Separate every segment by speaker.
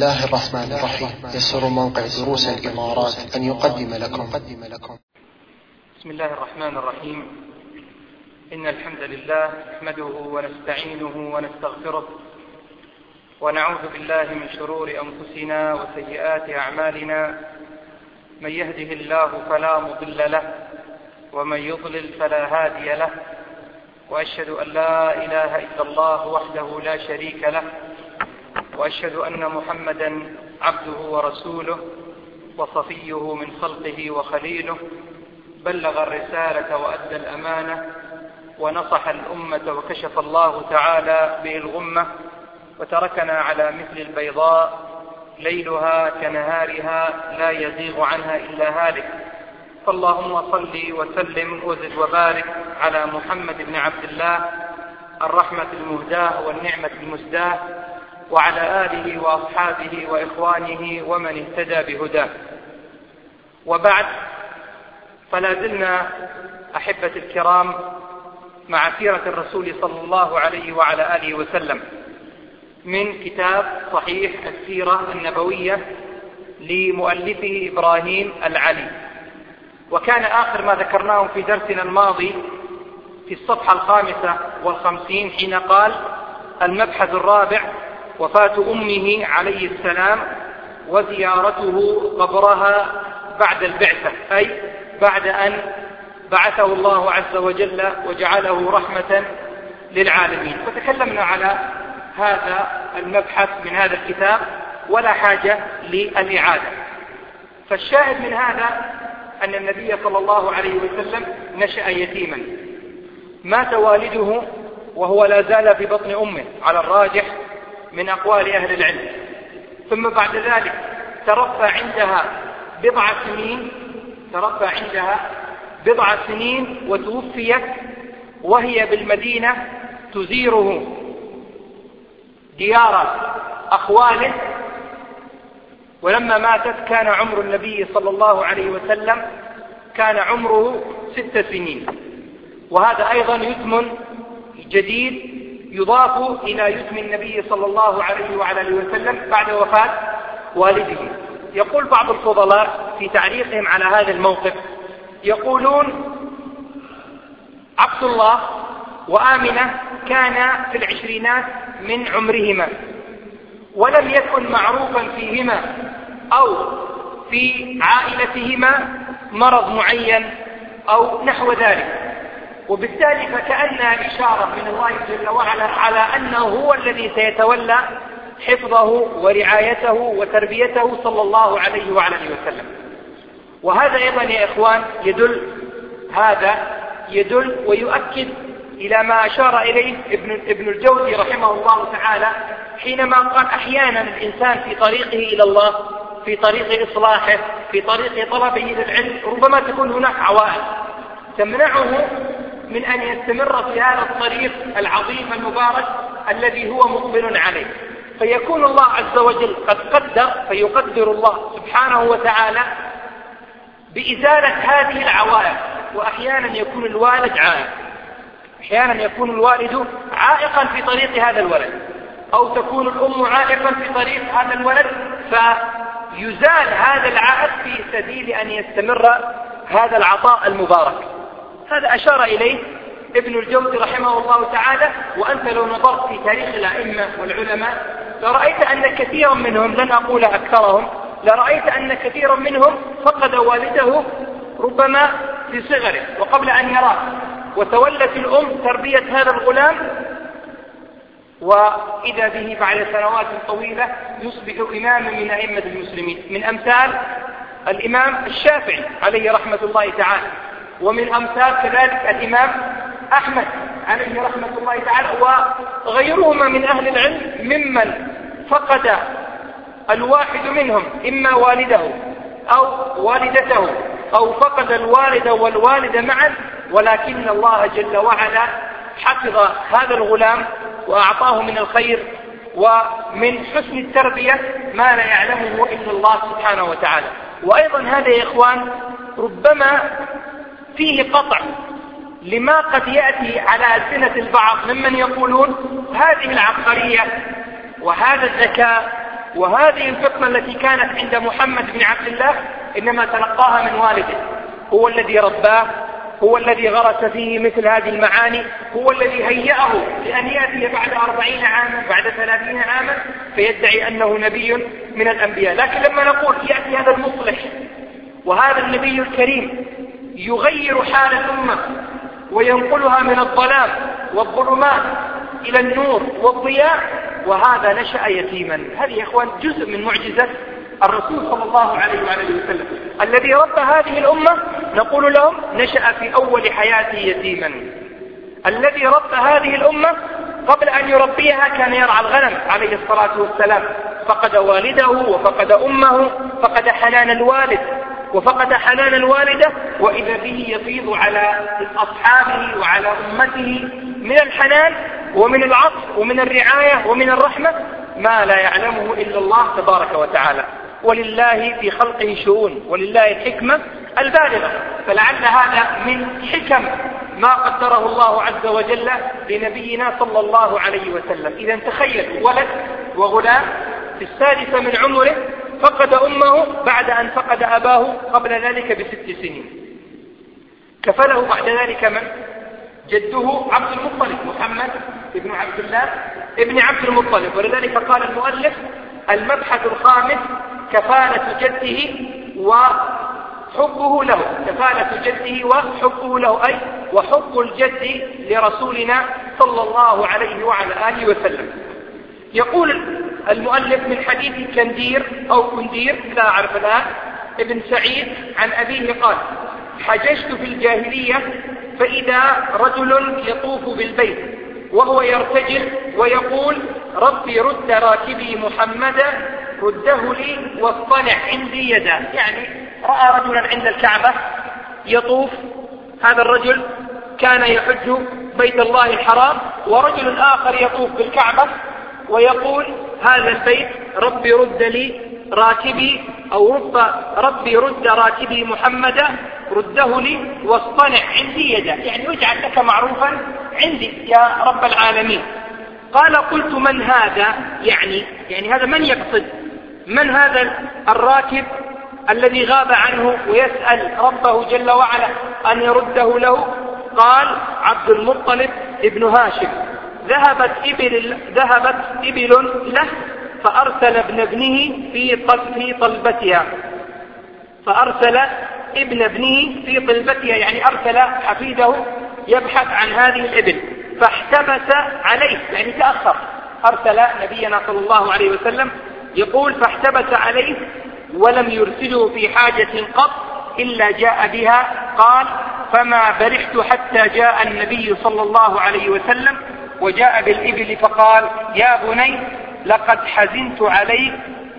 Speaker 1: الله الرحمن الرحيم يسر موقع دروس الإمارات أن يقدم لكم
Speaker 2: بسم الله الرحمن الرحيم إن الحمد لله نحمده ونستعينه ونستغفره ونعوذ بالله من شرور أنفسنا وسيئات أعمالنا من يهده الله فلا مضل له ومن يضلل فلا هادي له وأشهد أن لا إله إلا الله وحده لا شريك له وأشهد أن محمدا عبده ورسوله وصفيه من خلقه وخليله بلغ الرسالة وأدى الأمانة ونصح الأمة وكشف الله تعالى به الغمة وتركنا على مثل البيضاء ليلها كنهارها لا يزيغ عنها إلا هالك. فاللهم صل وسلم وزد وبارك على محمد بن عبد الله الرحمة المهداة والنعمة المسداة وعلى آله وأصحابه وإخوانه ومن اهتدى بهداه. وبعد فلا زلنا أحبة الكرام مع سيرة الرسول صلى الله عليه وعلى آله وسلم من كتاب صحيح السيرة النبوية لمؤلفه إبراهيم العلي. وكان آخر ما ذكرناه في درسنا الماضي في الصفحة الخامسة والخمسين حين قال المبحث الرابع وفاة أمه عليه السلام وزيارته قبرها بعد البعثة أي بعد أن بعثه الله عز وجل وجعله رحمة للعالمين. وتكلمنا على هذا المبحث من هذا الكتاب ولا حاجة للإعادة. فالشاهد من هذا أن النبي صلى الله عليه وسلم نشأ يتيما. مات والده وهو لا زال في بطن أمه على الراجح من أقوال أهل العلم. ثم بعد ذلك تربى عندها بضع سنين تربى عندها بضع سنين وتوفيت وهي بالمدينة تزيره ديار أخواله. ولما ماتت كان عمر النبي صلى الله عليه وسلم كان عمره ست سنين. وهذا أيضا يتم جديد يضاف إلى يتم النبي صلى الله عليه وعلى آله وسلم بعد وفاة والده. يقول بعض الفضلاء في تعليقهم على هذا الموقف يقولون عبد الله وآمنة كان في العشرينات من عمرهما ولم يكن معروفا فيهما أو في عائلتهما مرض معين أو نحو ذلك. وبالتالي فكأنها إشارة من الله جل وعلا على أنه هو الذي سيتولى حفظه ورعايته وتربيته صلى الله عليه وعلى آله وسلم. وهذا أيضا يا إخوان يدل هذا يدل ويؤكد إلى ما أشار إليه ابن, ابن الجوزي رحمه الله تعالى حينما قال أحيانا الإنسان في طريقه إلى الله في طريق إصلاحه في طريق طلبه للعلم ربما تكون هناك عوائق تمنعه من أن يستمر في هذا الطريق العظيم المبارك الذي هو مقبل عليه. فيكون الله عز وجل قد قدر فيقدر الله سبحانه وتعالى بإزالة هذه العوائق. وأحيانا يكون الوالد عائق. أحيانا يكون الوالد عائقا في طريق هذا الولد. أو تكون الأم عائقا في طريق هذا الولد. فيزال هذا العائق في سبيل أن يستمر هذا العطاء المبارك. هذا أشار إليه ابن الجوزي رحمه الله تعالى وأنت لو نظرت في تاريخ الأئمة والعلماء لرأيت أن كثيرا منهم لن أقول أكثرهم لرأيت أن كثيرا منهم فقد والده ربما في صغره وقبل أن يراه. وتولت الأم تربية هذا الغلام وإذا به بعد سنوات طويلة يصبح إماما من أئمة المسلمين. من أمثال الإمام الشافعي عليه رحمة الله تعالى. ومن أمثال كذلك الإمام أحمد عليه رحمة الله تعالى وغيرهما من أهل العلم ممن فقد الواحد منهم إما والده أو والدته أو فقد الوالد والوالد معا ولكن الله جل وعلا حفظ هذا الغلام وأعطاه من الخير ومن حسن التربية ما لا يعلمه إلا الله سبحانه وتعالى. وأيضا هذا يا إخوان ربما فيه قطع لما قد يأتي على ألسنة البعض ممن يقولون هذه العبقرية وهذا الذكاء وهذه الفطنة التي كانت عند محمد بن عبد الله إنما تلقاها من والده. هو الذي رباه هو الذي غرس فيه مثل هذه المعاني هو الذي هيأه لأن يأتي بعد أربعين عاما بعد ثلاثين عاما فيدعي أنه نبي من الأنبياء. لكن لما نقول يأتي هذا المصلح وهذا النبي الكريم يغير حال الأمة وينقلها من الظلام والظلمات إلى النور والضياء وهذا نشأ يتيما. هذه يا إخوان جزء من معجزة الرسول صلى الله عليه وعلى وسلم. الذي ربى هذه الأمة نقول لهم نشأ في أول حياته يتيما. الذي ربى هذه الأمة قبل أن يربيها كان يرعى الغنم عليه الصلاة والسلام. فقد والده وفقد أمه فقد حنان الوالد. وفقد حنان الوالدة وإذا به يفيض على أصحابه وعلى أمته من الحنان ومن العطف ومن الرعاية ومن الرحمة ما لا يعلمه إلا الله تبارك وتعالى. ولله في خلقه شؤون ولله الحكمة البالغة. فلعل هذا من حكم ما قدره الله عز وجل لنبينا صلى الله عليه وسلم. إذا تخيل ولد وغلام في السادسة من عمره فقد أمه بعد أن فقد أباه قبل ذلك بست سنين. كفله بعد ذلك من؟ جده عبد المطلب محمد بن عبد الله ابن عبد المطلب. ولذلك قال المؤلف المبحث الخامس كفالة جده وحبه له. كفالة جده وحبه له أي وحب الجد لرسولنا صلى الله عليه وعلى آله وسلم. يقول المؤلف من حديث كندير أو كندير لا أعرف الآن ابن سعيد عن أبيه قال حججت في الجاهلية فإذا رجل يطوف بالبيت وهو يرتجل ويقول ربي رد راكبي محمدا رده لي واصطنع عندي يدا يعني رأى رجلا عند الكعبة يطوف هذا الرجل كان يحج بيت الله الحرام ورجل آخر يطوف بالكعبة ويقول هذا البيت ربي رد لي راكبي أو رب ربي رد راكبي محمدا رده لي واصطنع عندي يدا. يعني اجعل لك معروفا عندي يا رب العالمين. قال قلت من هذا؟ يعني يعني هذا من يقصد؟ من هذا الراكب الذي غاب عنه ويسأل ربه جل وعلا أن يرده له؟ قال عبد المطلب ابن هاشم. ذهبت إبل, ذهبت إبل له فأرسل ابن ابنه في في طلبتها. فأرسل ابن ابنه في طلبتها يعني أرسل حفيده يبحث عن هذه الإبل. فاحتبس عليه يعني تأخر. أرسل نبينا صلى الله عليه وسلم يقول فاحتبس عليه ولم يرسله في حاجة قط إلا جاء بها قال فما برحت حتى جاء النبي صلى الله عليه وسلم وجاء بالإبل فقال يا بني لقد حزنت عليك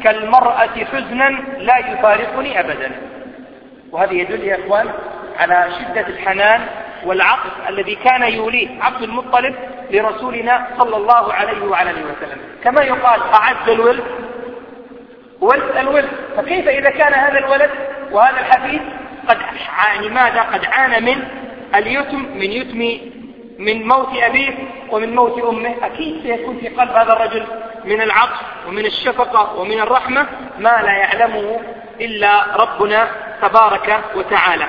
Speaker 2: كالمرأة حزنا لا يفارقني أبدا. وهذا يدل يا إخوان على شدة الحنان والعطف الذي كان يوليه عبد المطلب لرسولنا صلى الله عليه وعلى آله وسلم. كما يقال أعز الولد ولد الولد. فكيف إذا كان هذا الولد وهذا الحفيد قد يعني ماذا قد عانى من اليتم من يتم من موت أبيه ومن موت أمه. أكيد سيكون في قلب هذا الرجل من العطف ومن الشفقة ومن الرحمة ما لا يعلمه إلا ربنا تبارك وتعالى.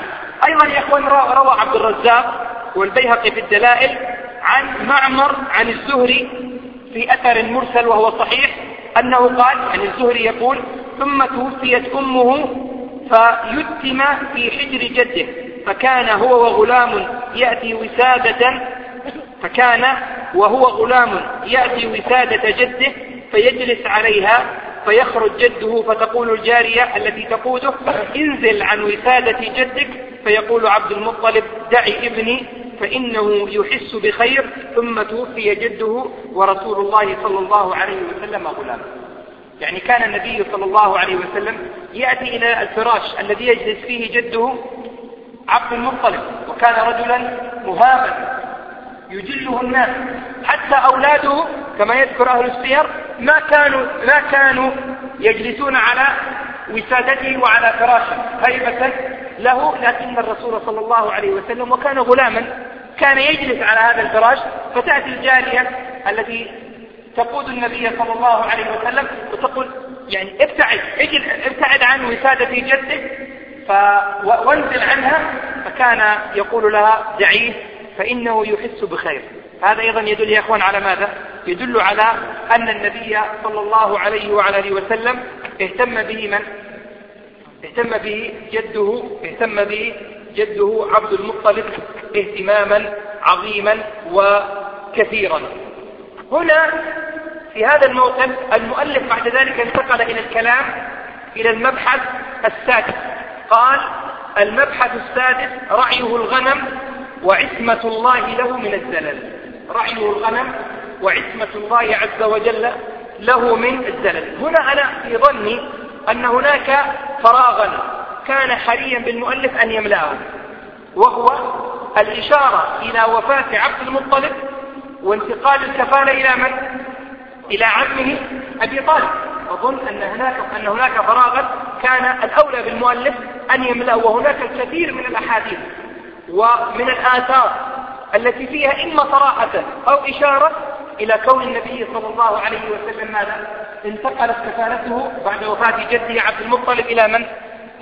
Speaker 2: أيضا يا إخوان روى عبد الرزاق والبيهقي في الدلائل عن معمر عن الزهري في أثر مرسل وهو صحيح أنه قال يعني الزهري يقول ثم توفيت أمه فيتم في حجر جده فكان هو وغلام يأتي وسادة فكان وهو غلام يأتي وسادة جده فيجلس عليها فيخرج جده فتقول الجارية التي تقوده انزل عن وسادة جدك فيقول عبد المطلب دعي ابني فإنه يحس بخير ثم توفي جده ورسول الله صلى الله عليه وسلم غلام يعني كان النبي صلى الله عليه وسلم يأتي إلى الفراش الذي يجلس فيه جده عبد المطلب وكان رجلا مهابا. يجله الناس حتى أولاده كما يذكر أهل السير ما كانوا ما كانوا يجلسون على وسادته وعلى فراشه هيبة له لكن الرسول صلى الله عليه وسلم وكان غلاما كان يجلس على هذا الفراش فتأتي الجارية التي تقود النبي صلى الله عليه وسلم وتقول يعني ابتعد أجل ابتعد عن وسادة جدك. وانزل عنها فكان يقول لها دعيه فإنه يحس بخير. هذا أيضا يدل يا أخوان على ماذا؟ يدل على أن النبي صلى الله عليه وعلى آله وسلم اهتم به من؟ اهتم به جده اهتم به جده عبد المطلب اهتماما عظيما وكثيرا. هنا في هذا الموقف المؤلف بعد ذلك انتقل إلى الكلام إلى المبحث السادس. قال المبحث السادس رعيه الغنم وعصمة الله له من الزلل. رعيه الغنم وعصمة الله عز وجل له من الزلل. هنا أنا في ظني أن هناك فراغا كان حريا بالمؤلف أن يملأه وهو الإشارة إلى وفاة عبد المطلب وانتقال الكفالة إلى من؟ إلى عمه أبي طالب. أظن أن هناك أن هناك فراغا كان الأولى بالمؤلف أن يملأه وهناك الكثير من الأحاديث. ومن الآثار التي فيها إما صراحة أو إشارة إلى كون النبي صلى الله عليه وسلم ماذا؟ انتقلت كفالته بعد وفاة جده عبد المطلب إلى من؟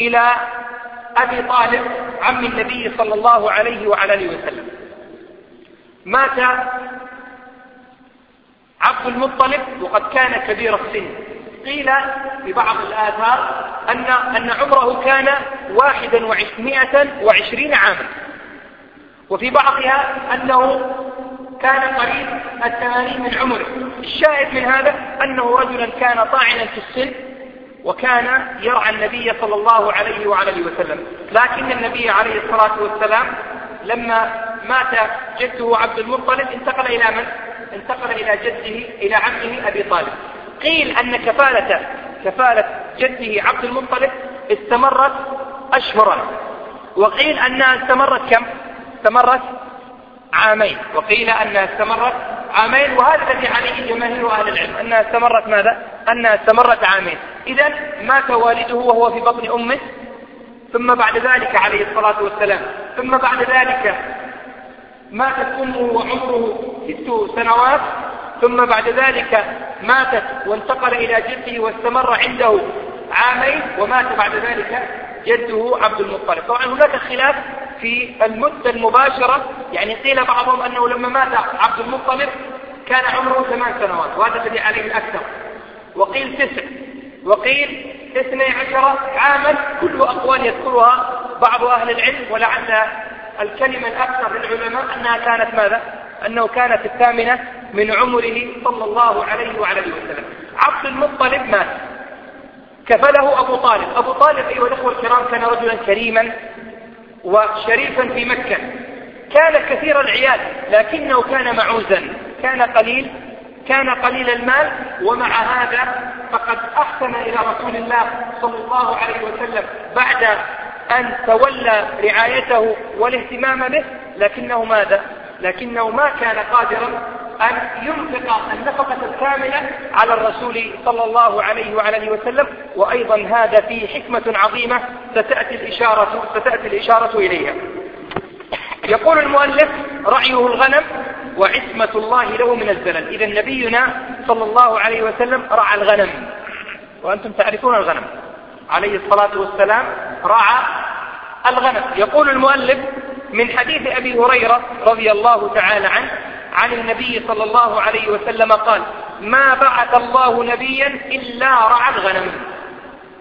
Speaker 2: إلى أبي طالب عم النبي صلى الله عليه وعلى آله وسلم مات عبد المطلب وقد كان كبير السن قيل في بعض الآثار أن, أن عمره كان واحدا وعشرين عاما وفي بعضها أنه كان قريب الثمانين من عمره الشاهد من هذا أنه رجلا كان طاعنا في السن وكان يرعى النبي صلى الله عليه وعلى آله وسلم لكن النبي عليه الصلاة والسلام لما مات جده عبد المطلب انتقل إلى من؟ انتقل إلى جده إلى عمه أبي طالب قيل أن كفالة كفالة جده عبد المطلب استمرت أشهرا وقيل أنها استمرت كم؟ استمرت عامين وقيل أنها استمرت عامين وهذا الذي عليه جماهير أهل العلم أنها استمرت ماذا؟ أنها استمرت عامين إذا مات والده وهو في بطن أمه ثم بعد ذلك عليه الصلاة والسلام ثم بعد ذلك ماتت أمه وعمره ست سنوات ثم بعد ذلك ماتت وانتقل إلى جده واستمر عنده عامين ومات بعد ذلك جده عبد المطلب. طبعا هناك خلاف في المدة المباشرة. يعني قيل بعضهم أنه لما مات عبد المطلب كان عمره ثمان سنوات وهذا الذي عليه الأكثر. وقيل تسع. وقيل اثني عشر عاما كل أقوال يذكرها بعض أهل العلم. ولعل الكلمة الأكثر للعلماء أنها كانت ماذا؟ أنه كانت الثامنة من عمره صلى الله عليه وعلى آله وسلم. عبد المطلب مات. كفله أبو طالب. أبو طالب أيها الأخوة الكرام كان رجلا كريما وشريفا في مكة. كان كثير العيال لكنه كان معوزا. كان قليل كان قليل المال ومع هذا فقد أحسن إلى رسول الله صلى الله عليه وسلم بعد أن تولى رعايته والاهتمام به. لكنه ماذا؟ لكنه ما كان قادرا أن ينفق النفقة الكاملة على الرسول صلى الله عليه وعلى آله وسلم وأيضا هذا فيه حكمة عظيمة ستأتي الإشارة, ستأتي الإشارة إليها. يقول المؤلف رعيه الغنم وعصمة الله له من الزلل. إذا نبينا صلى الله عليه وسلم رعى الغنم. وأنتم تعرفون الغنم. عليه الصلاة والسلام رعى الغنم. يقول المؤلف من حديث أبي هريرة رضي الله تعالى عنه عن النبي صلى الله عليه وسلم قال ما بعث الله نبيا إلا رعى الغنم.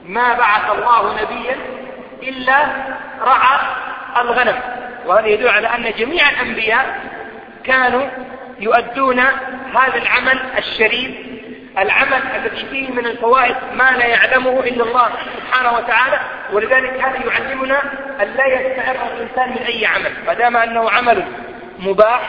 Speaker 2: ما بعث الله نبيا إلا رعى الغنم. وهذا يدل على أن جميع الأنبياء كانوا يؤدون هذا العمل الشريف العمل الذي فيه من الفوائد ما لا يعلمه إلا الله سبحانه وتعالى. ولذلك هذا يعلمنا أن لا يستعر الإنسان من أي عمل. ما دام أنه عمل مباح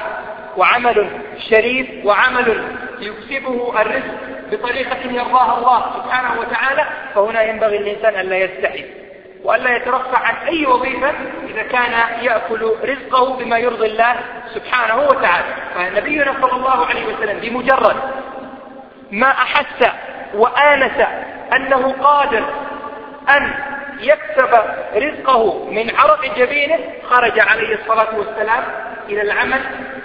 Speaker 2: وعمل شريف وعمل يكسبه الرزق بطريقة يرضاها الله سبحانه وتعالى فهنا ينبغي الإنسان أن لا يستحي وألا يترفع عن أي وظيفة إذا كان يأكل رزقه بما يرضي الله سبحانه وتعالى. فنبينا صلى الله عليه وسلم بمجرد ما أحس وآنس أنه قادر أن يكسب رزقه من عرق جبينه خرج عليه الصلاة والسلام إلى العمل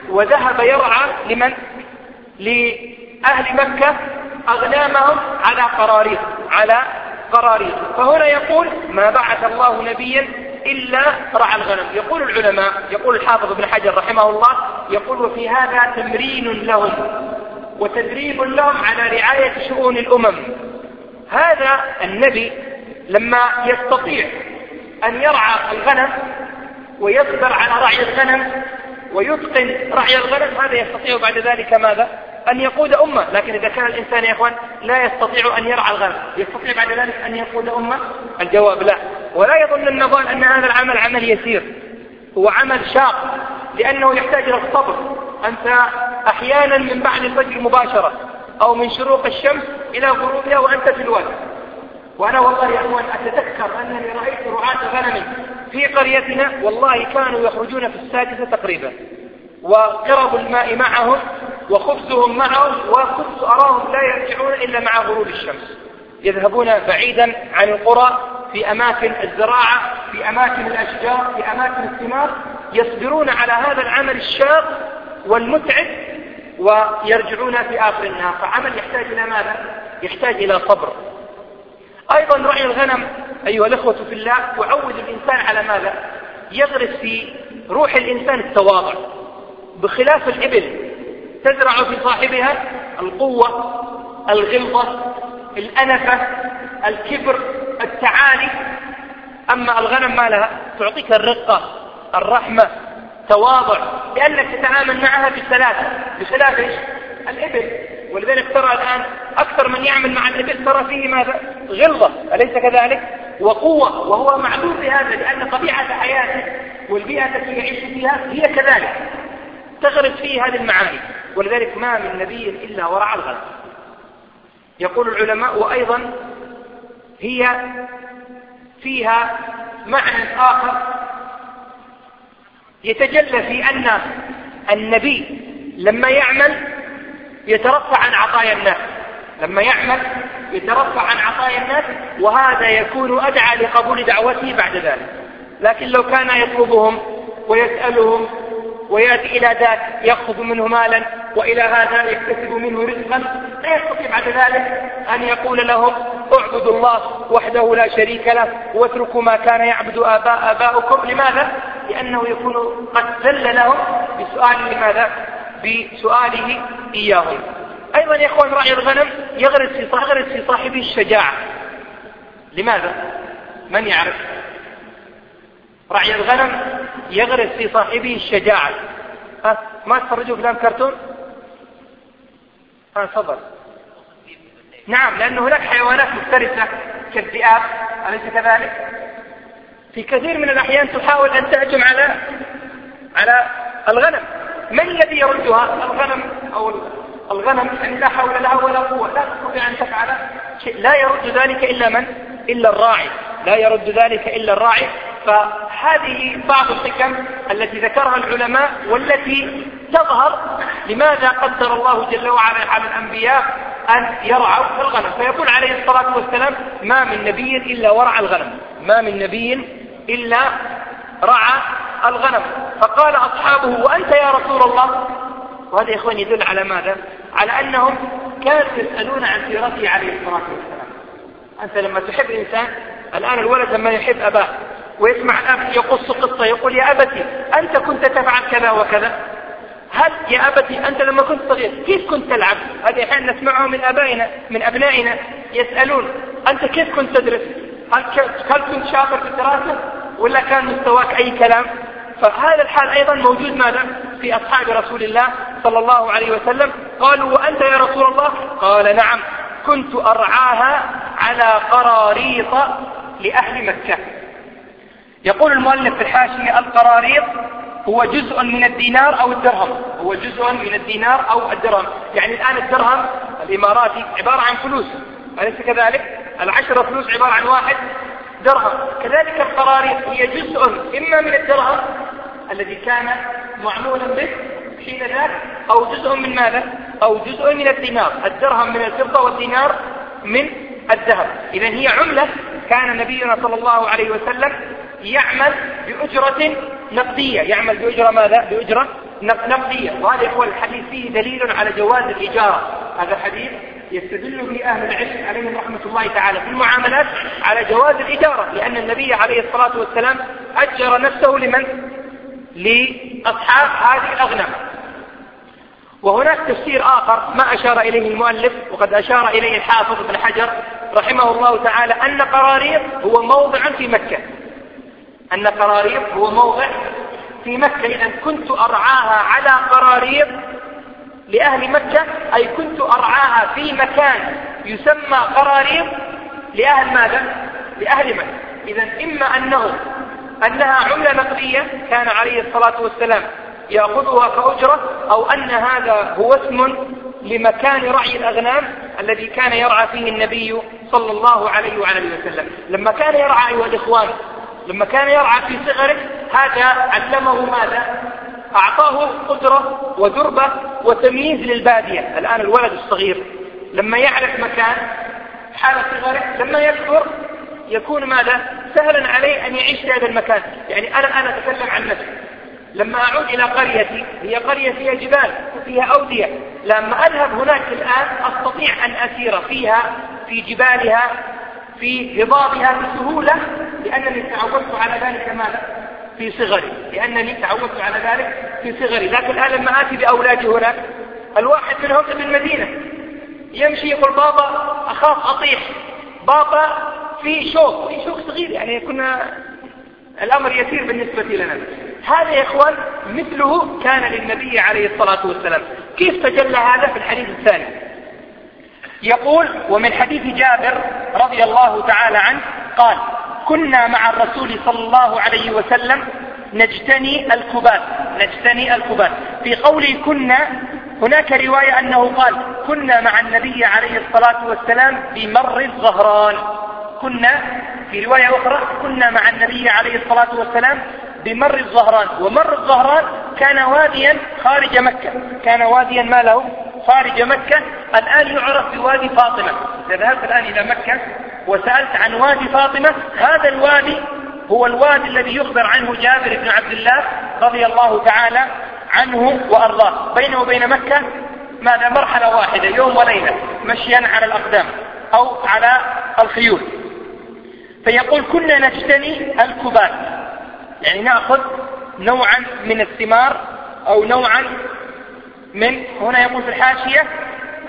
Speaker 2: وذهب يرعى لمن؟ لأهل مكة أغنامهم على قراريط على قراريط فهنا يقول ما بعث الله نبيا إلا رعى الغنم. يقول العلماء يقول الحافظ ابن حجر رحمه الله يقول وفي هذا تمرين لهم وتدريب لهم على رعاية شؤون الأمم. هذا النبي لما يستطيع أن يرعى الغنم ويصبر على رعي الغنم ويتقن رعي الغنم هذا يستطيع بعد ذلك ماذا؟ أن يقود أمة. لكن إذا كان الإنسان يا إخوان لا يستطيع أن يرعى الغنم يستطيع بعد ذلك أن يقود أمة؟ الجواب لا. ولا يظن النظام أن هذا العمل عمل يسير. هو عمل شاق لأنه يحتاج إلى الصبر. أنت أحيانا من بعد الفجر مباشرة أو من شروق الشمس إلى غروبها وأنت في الوادي. وأنا والله يا أخوان أتذكر أنني رأيت رعاة غنم في قريتنا والله كانوا يخرجون في السادسة تقريبا وقرب الماء معهم وخبزهم معهم وكنت أراهم لا يرجعون إلا مع غروب الشمس. يذهبون بعيدا عن القرى في أماكن الزراعة في أماكن الأشجار في أماكن الثمار يصبرون على هذا العمل الشاق والمتعب ويرجعون في آخر النهار. فعمل يحتاج إلى ماذا؟ يحتاج إلى صبر. أيضا رعي الغنم أيها الأخوة في الله يعود الإنسان على ماذا؟ يغرس في روح الإنسان التواضع. بخلاف الإبل تزرع في صاحبها القوة الغلظة الأنفة الكبر التعالي. أما الغنم ما لها؟ تعطيك الرقة الرحمة تواضع لأنك تتعامل معها بالثلاثة بخلاف؟ الإبل. ولذلك ترى الآن أكثر من يعمل مع الإبل ترى فيه ماذا؟ غلظة أليس كذلك؟ وقوة وهو معلوم بهذا لأن طبيعة حياته والبيئة التي يعيش فيها هي كذلك تغرس فيه هذه المعاني ولذلك ما من نبي إلا ورع الغنم يقول العلماء وأيضا هي فيها معنى آخر يتجلى في أن النبي لما يعمل يترفع عن عطايا الناس لما يعمل يترفع عن عطايا الناس وهذا يكون أدعى لقبول دعوته بعد ذلك لكن لو كان يطلبهم ويسألهم ويأتي إلى ذاك يأخذ منه مالا وإلى هذا يكتسب منه رزقا لا يستطيع بعد ذلك أن يقول لهم اعبدوا الله وحده لا شريك له واتركوا ما كان يعبد آباء آباؤكم لماذا؟ لأنه يكون قد ذل لهم بسؤال لماذا؟ بسؤاله إياهم أيضا يا إخوان راعي الغنم يغرس في يغرس في صاحبه الشجاعة لماذا؟ من يعرف؟ راعي الغنم يغرس في صاحبه الشجاعة ها ما تفرجوا افلام كرتون؟ ها تفضل نعم لأن هناك حيوانات مفترسة كالذئاب أليس كذلك؟ في كثير من الأحيان تحاول أن تهجم على على الغنم من الذي يردها الغنم أو الغنم يعني لا حول لها ولا قوة لا تستطيع أن تفعل شيء. لا يرد ذلك إلا من؟ إلا الراعي. لا يرد ذلك إلا الراعي. فهذه بعض الحكم التي ذكرها العلماء والتي تظهر لماذا قدر الله جل وعلا على الأنبياء أن يرعوا الغنم. فيقول عليه الصلاة والسلام ما من نبي إلا ورع الغنم. ما من نبي إلا رعى الغنم. فقال أصحابه وأنت يا رسول الله؟ وهذا يا إخوان يدل على ماذا؟ على أنهم كانوا يسألون عن سيرته عليه الصلاة والسلام. أنت لما تحب إنسان الآن الولد لما يحب أباه ويسمع الأب يقص قصة يقول يا أبتي أنت كنت تفعل كذا وكذا؟ هل يا أبتي أنت لما كنت صغير كيف كنت تلعب؟ هذه أحيانا نسمعه من أبائنا من أبنائنا يسألون أنت كيف كنت تدرس؟ هل كنت شاطر في الدراسة ولا كان مستواك أي كلام؟ فهذا الحال أيضا موجود ماذا؟ في أصحاب رسول الله صلى الله عليه وسلم. قالوا وأنت يا رسول الله؟ قال نعم. كنت أرعاها على قراريط لأهل مكة. يقول المؤلف في الحاشية القراريط هو جزء من الدينار أو الدرهم. هو جزء من الدينار أو الدرهم. يعني الآن الدرهم الإماراتي عبارة عن فلوس. أليس كذلك؟ العشرة فلوس عبارة عن واحد. درهم كذلك القراريط هي جزء إما من الدرهم الذي كان معمولا به حين ذاك أو جزء من ماذا؟ أو جزء من الدينار. الدرهم من الفضة والدينار من الذهب. إذا هي عملة كان نبينا صلى الله عليه وسلم يعمل بأجرة نقدية. يعمل بأجرة ماذا؟ بأجرة نقدية. وهذا هو الحديث فيه دليل على جواز الإجارة هذا الحديث يستدل به أهل العلم عليهم رحمة الله تعالى في المعاملات على جواز الإجارة لأن النبي عليه الصلاة والسلام أجر نفسه لمن؟ لأصحاب هذه الأغنام وهناك تفسير آخر ما أشار إليه المؤلف وقد أشار إليه الحافظ ابن حجر رحمه الله تعالى أن قراريط هو موضع في مكة أن قراريط هو موضع في مكة إذا كنت أرعاها على قراريط لأهل مكة أي كنت أرعاها في مكان يسمى قراريط لأهل ماذا؟ لأهل مكة. إذا إما أنه أنها عملة نقدية كان عليه الصلاة والسلام يأخذها كأجرة أو أن هذا هو اسم لمكان رعي الأغنام الذي كان يرعى فيه النبي صلى الله عليه وعلى وسلم. لما كان يرعى أيها الإخوان لما كان يرعى في صغره هذا علمه ماذا؟ أعطاه قدرة ودربة وتمييز للبادية. الآن الولد الصغير لما يعرف مكان حال صغره لما يكبر يكون ماذا؟ سهلا عليه أن يعيش في هذا المكان. يعني أنا الآن أتكلم عن نفسي. لما أعود إلى قريتي هي قرية فيها جبال وفيها أودية. لما أذهب هناك الآن أستطيع أن أسير فيها في جبالها في هضابها بسهولة لأنني تعودت على ذلك ماذا؟ في صغري لأنني تعودت على ذلك في صغري. لكن الآن لما آتي بأولادي هناك الواحد منهم في المدينة يمشي يقول بابا أخاف أطيح. بابا في شوك في شوك صغير يعني كنا الأمر يسير بالنسبة لنا. هذا يا إخوان مثله كان للنبي عليه الصلاة والسلام. كيف تجلى هذا؟ في الحديث الثاني. يقول ومن حديث جابر رضي الله تعالى عنه قال كنا مع الرسول صلى الله عليه وسلم نجتني الكبات نجتني الكبات في قوله كنا هناك رواية أنه قال كنا مع النبي عليه الصلاة والسلام بمر الظهران. كنا في رواية أخرى كنا مع النبي عليه الصلاة والسلام بمر الظهران. ومر الظهران كان واديا خارج مكة. كان واديا ما له؟ خارج مكة. الآن يعرف بوادي فاطمة. إذا ذهبت الآن إلى مكة وسألت عن وادي فاطمة. هذا الوادي هو الوادي الذي يخبر عنه جابر بن عبد الله رضي الله تعالى عنه وأرضاه. بينه وبين مكة ماذا؟ مرحلة واحدة يوم وليلة مشيا على الأقدام أو على الخيول. فيقول كنا نجتني الكبات يعني نأخذ نوعا من الثمار أو نوعا من هنا يقول في الحاشية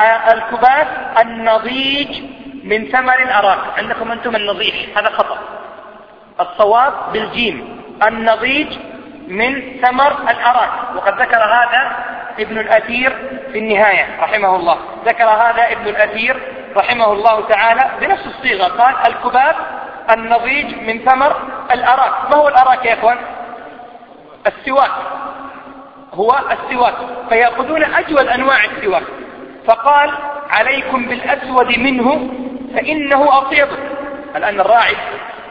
Speaker 2: آه، الكبات النضيج من ثمر الأراك عندكم أنتم النضيح. هذا خطأ. الصواب بالجيم. النضيج من ثمر الأراك. وقد ذكر هذا ابن الأثير في النهاية رحمه الله. ذكر هذا ابن الأثير رحمه الله تعالى بنفس الصيغة. قال الكباب النضيج من ثمر الأراك. ما هو الأراك يا إخوان؟ السواك. هو السواك. فيأخذون أجود أنواع السواك. فقال عليكم بالأسود منه فإنه أطيب الآن الراعي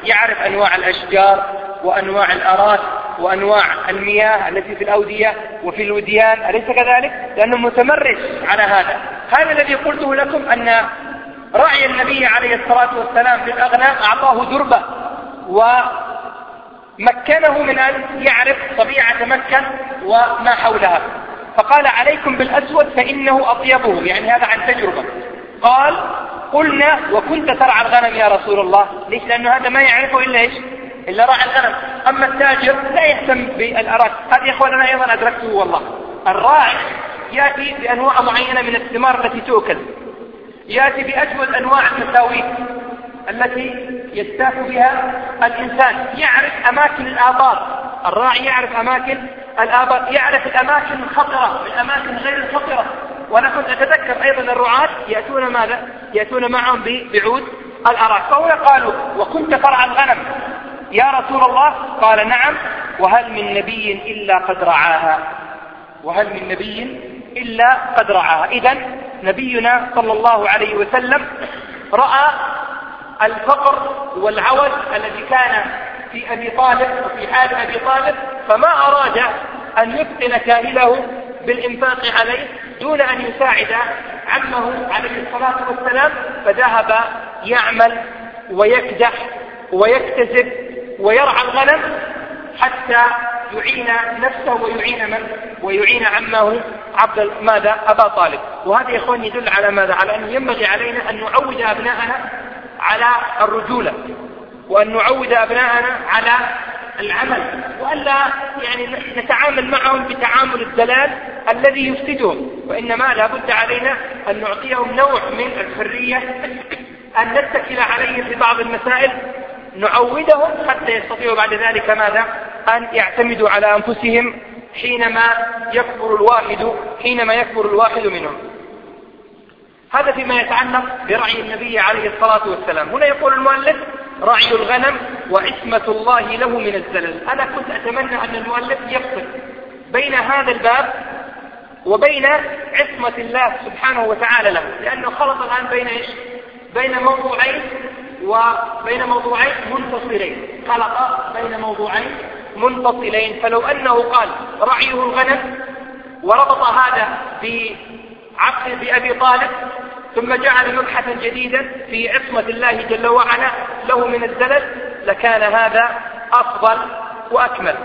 Speaker 2: يعرف أنواع الأشجار وأنواع الأراك وأنواع المياه التي في الأودية وفي الوديان. أليس كذلك؟ لأنه متمرس على هذا. هذا الذي قلته لكم أن رعي النبي عليه الصلاة والسلام في الأغنام أعطاه دربة ومكنه من أن يعرف طبيعة مكة وما حولها. فقال عليكم بالأسود فإنه أطيبه يعني هذا عن تجربة. قال قلنا وكنت ترعى الغنم يا رسول الله. ليش؟ لأنه هذا ما يعرفه إلا إيش؟ إلا راعي الغنم. أما التاجر لا يهتم بالأراك هذا يا أخوان أنا أيضا أدركته والله. الراعي يأتي بأنواع معينة من الثمار التي تؤكل. يأتي بأجمل أنواع التساويت التي يستاك بها الإنسان. يعرف أماكن الآبار. الراعي يعرف أماكن الآبار. يعرف الأماكن الخطرة. والأماكن غير الخطرة. وأنا كنت أتذكر أيضا الرعاة يأتون ماذا؟ يأتون معهم بعود الأراك. فهنا قالوا وكنت فرع الغنم يا رسول الله. قال نعم. وهل من نبي إلا قد رعاها. وهل من نبي إلا قد رعاها. إذا نبينا صلى الله عليه وسلم رأى الفقر والعوز الذي كان في أبي طالب وفي حال أبي طالب فما أراد أن يثقل كاهله بالإنفاق عليه دون أن يساعد عمه عليه الصلاة والسلام فذهب يعمل ويكدح ويكتسب ويرعى الغنم حتى يعين نفسه ويعين من؟ ويعين عمه عبد ماذا؟ أبا طالب وهذا يا إخوان يدل على ماذا؟ على أن ينبغي علينا أن نعود أبناءنا على الرجولة وأن نعود أبناءنا على العمل وألا يعني نتعامل معهم بتعامل الدلال الذي يفسدهم وإنما لابد علينا أن نعطيهم نوع من الحرية أن نتكل عليهم في بعض المسائل نعودهم حتى يستطيعوا بعد ذلك ماذا؟ أن يعتمدوا على أنفسهم حينما يكبر الواحد حينما يكبر الواحد منهم. هذا فيما يتعلق برعي النبي عليه الصلاة والسلام. هنا يقول المؤلف رعي الغنم وعصمة الله له من الزلل. أنا كنت أتمنى أن المؤلف يفصل بين هذا الباب وبين عصمة الله سبحانه وتعالى له لأنه خلط الآن بين إيش؟ بين موضوعين وبين موضوعين منفصلين. خلط بين موضوعين منفصلين. فلو أنه قال رعيه الغنم وربط هذا بعقد بأبي طالب ثم جعل مبحثا جديدا في عصمة الله جل وعلا له من الزلل لكان هذا أفضل وأكمل.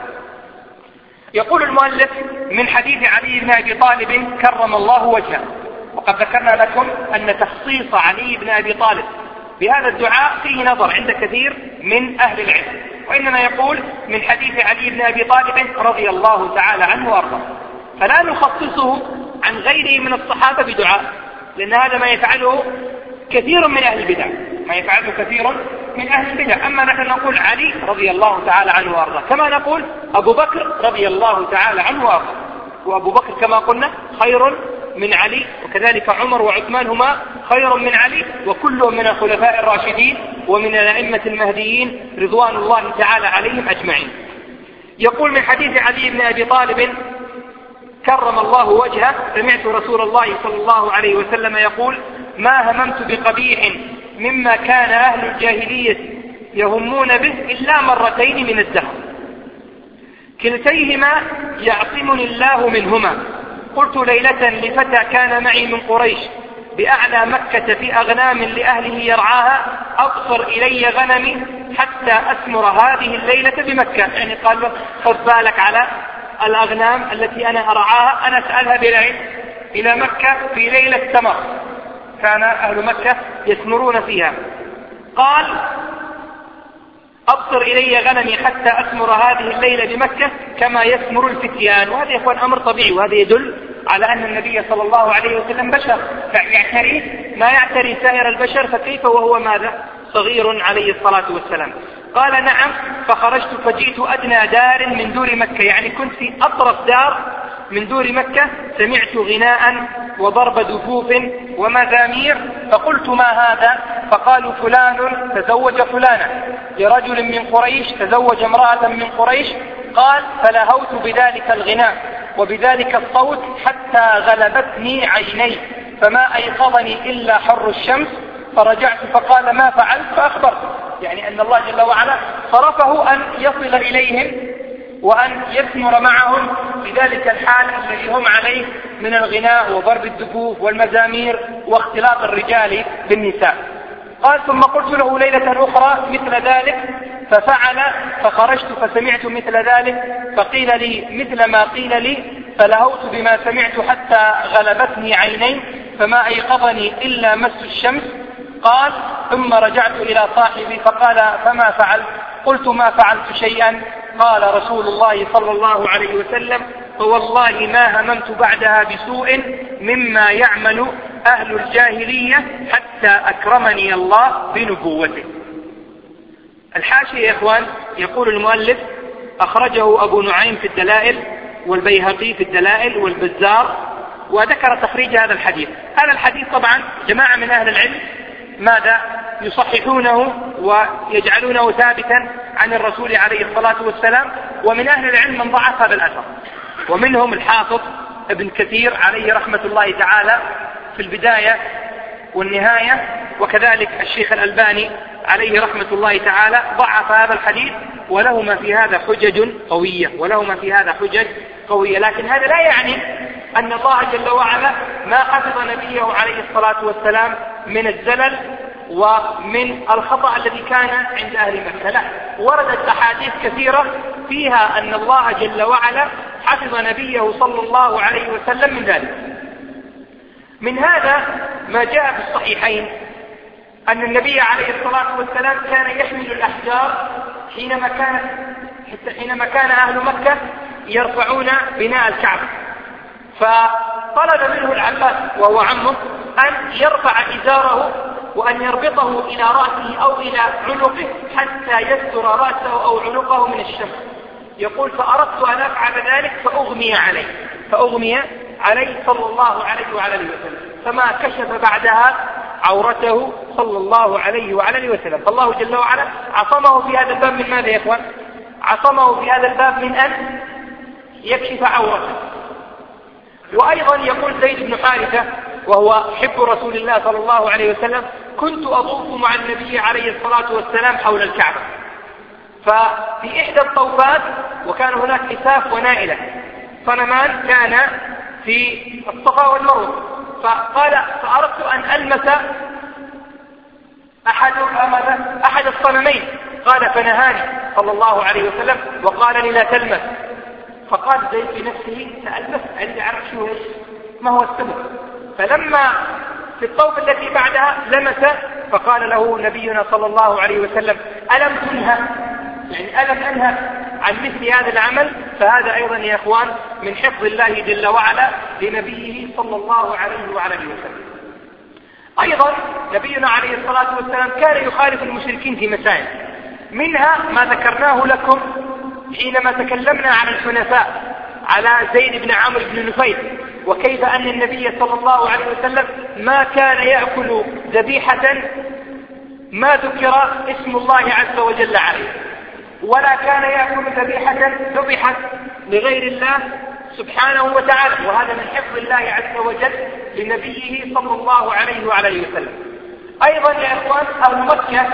Speaker 2: يقول المؤلف من حديث علي بن أبي طالب كرم الله وجهه. وقد ذكرنا لكم أن تخصيص علي بن أبي طالب بهذا الدعاء فيه نظر عند كثير من أهل العلم وإنما يقول من حديث علي بن أبي طالب رضي الله تعالى عنه وأرضاه. فلا نخصصه عن غيره من الصحابة بدعاء. لأن هذا ما يفعله كثير من أهل البدع. ما يفعله كثير من أهل البدع. أما نحن نقول علي رضي الله تعالى عنه وأرضاه. كما نقول أبو بكر رضي الله تعالى عنه وأرضاه. وأبو بكر كما قلنا خير من علي وكذلك عمر وعثمان هما خير من علي وكلهم من الخلفاء الراشدين ومن الأئمة المهديين رضوان الله تعالى عليهم أجمعين. يقول من حديث علي بن أبي طالب كرم الله وجهه. سمعت رسول الله صلى الله عليه وسلم يقول ما هممت بقبيح مما كان أهل الجاهلية يهمون به إلا مرتين من الدهر. كلتيهما يعصمني الله منهما. قلت ليلة لفتى كان معي من قريش بأعلى مكة في أغنام لأهله يرعاها أبصر إلي غنمي حتى أثمر هذه الليلة بمكة. يعني قال له خذ بالك على الأغنام التي أنا أرعاها أنا أسألها بالعين إلى مكة في ليلة تمر كان أهل مكة يثمرون فيها. قال أبصر إلي غنمي حتى أثمر هذه الليلة بمكة كما يثمر الفتيان. وهذا يا إخوان أمر طبيعي وهذا يدل على أن النبي صلى الله عليه وسلم بشر. يعتري ما يعتري سائر البشر فكيف وهو ماذا؟ صغير عليه الصلاة والسلام. قال نعم فخرجت فجئت أدنى دار من دور مكة. يعني كنت في أطرف دار من دور مكة. سمعت غناء وضرب دفوف ومزامير فقلت ما هذا؟ فقالوا فلان تزوج فلانا لرجل من قريش تزوج امرأة من قريش. قال فلهوت بذلك الغناء وبذلك الصوت حتى غلبتني عيني فما أيقظني إلا حر الشمس. فرجعت فقال ما فعلت فأخبرت. يعني أن الله جل وعلا صرفه أن يصل إليهم وأن يثمر معهم بذلك الحال الذي هم عليه من الغناء وضرب الدفوف والمزامير واختلاط الرجال بالنساء. قال ثم قلت له ليلة أخرى مثل ذلك ففعل فخرجت فسمعت مثل ذلك فقيل لي مثل ما قيل لي فلهوت بما سمعت حتى غلبتني عيني فما أيقظني إلا مس الشمس قال ثم رجعت إلى صاحبي فقال فما فعلت؟ قلت ما فعلت شيئا. قال رسول الله صلى الله عليه وسلم فوالله ما هممت بعدها بسوء مما يعمل أهل الجاهلية حتى أكرمني الله بنبوته. الحاشية يا إخوان يقول المؤلف أخرجه أبو نعيم في الدلائل والبيهقي في الدلائل والبزار وذكر تخريج هذا الحديث. هذا الحديث طبعا جماعة من أهل العلم ماذا يصححونه ويجعلونه ثابتا عن الرسول عليه الصلاة والسلام ومن أهل العلم من ضعف هذا الأثر. ومنهم الحافظ ابن كثير عليه رحمة الله تعالى في البداية والنهاية وكذلك الشيخ الألباني عليه رحمة الله تعالى ضعف هذا الحديث ولهما في هذا حجج قوية ولهما في هذا حجج قوية. لكن هذا لا يعني أن الله جل وعلا ما حفظ نبيه عليه الصلاة والسلام من الزلل ومن الخطأ الذي كان عند أهل مكة. لا وردت أحاديث كثيرة فيها أن الله جل وعلا حفظ نبيه صلى الله عليه وسلم من ذلك. من هذا ما جاء في الصحيحين أن النبي عليه الصلاة والسلام كان يحمل الأحجار حينما كانت حينما كان أهل مكة يرفعون بناء الكعبة. فطلب منه العباس وهو عمه أن يرفع إزاره وأن يربطه إلى رأسه أو إلى عنقه حتى يستر رأسه أو عنقه من الشمس. يقول فأردت أن أفعل ذلك فأغمي عليه فأغمي عليه صلى الله عليه وعلى آله وسلم. فما كشف بعدها عورته صلى الله عليه وعلى آله وسلم. فالله جل وعلا عصمه في هذا الباب من ماذا يا إخوان؟ عصمه في هذا الباب من أن يكشف عورته. وأيضا يقول زيد بن حارثة وهو حب رسول الله صلى الله عليه وسلم كنت أطوف مع النبي عليه الصلاة والسلام حول الكعبة. ففي إحدى الطوفات وكان هناك إساف ونائلة. صنمان كان في الصفا والمروة. فقال فأردت أن ألمس أحد أحد الصنمين. قال فنهاني. صلى الله عليه وسلم وقال لي لا تلمس. فقال زيد في نفسه تألف عندي عرف شو إيش ما هو السبب؟ فلما في الطوف التي بعدها لمس فقال له نبينا صلى الله عليه وسلم ألم تنهى؟ يعني ألم أنهى عن مثل هذا العمل؟ فهذا أيضا يا إخوان من حفظ الله جل وعلا لنبيه صلى الله عليه وعلى آله وسلم. أيضا نبينا عليه الصلاة والسلام كان يخالف المشركين في مسائل. منها ما ذكرناه لكم حينما تكلمنا عن الحنفاء على زيد بن عمرو بن نفيل وكيف أن النبي صلى الله عليه وسلم ما كان يأكل ذبيحة ما ذكر اسم الله عز وجل عليه ولا كان يأكل ذبيحة ذبحت لغير الله سبحانه وتعالى وهذا من حفظ الله عز وجل لنبيه صلى الله عليه وعلى آله وسلم. أيضا يا إخوان أهل مكه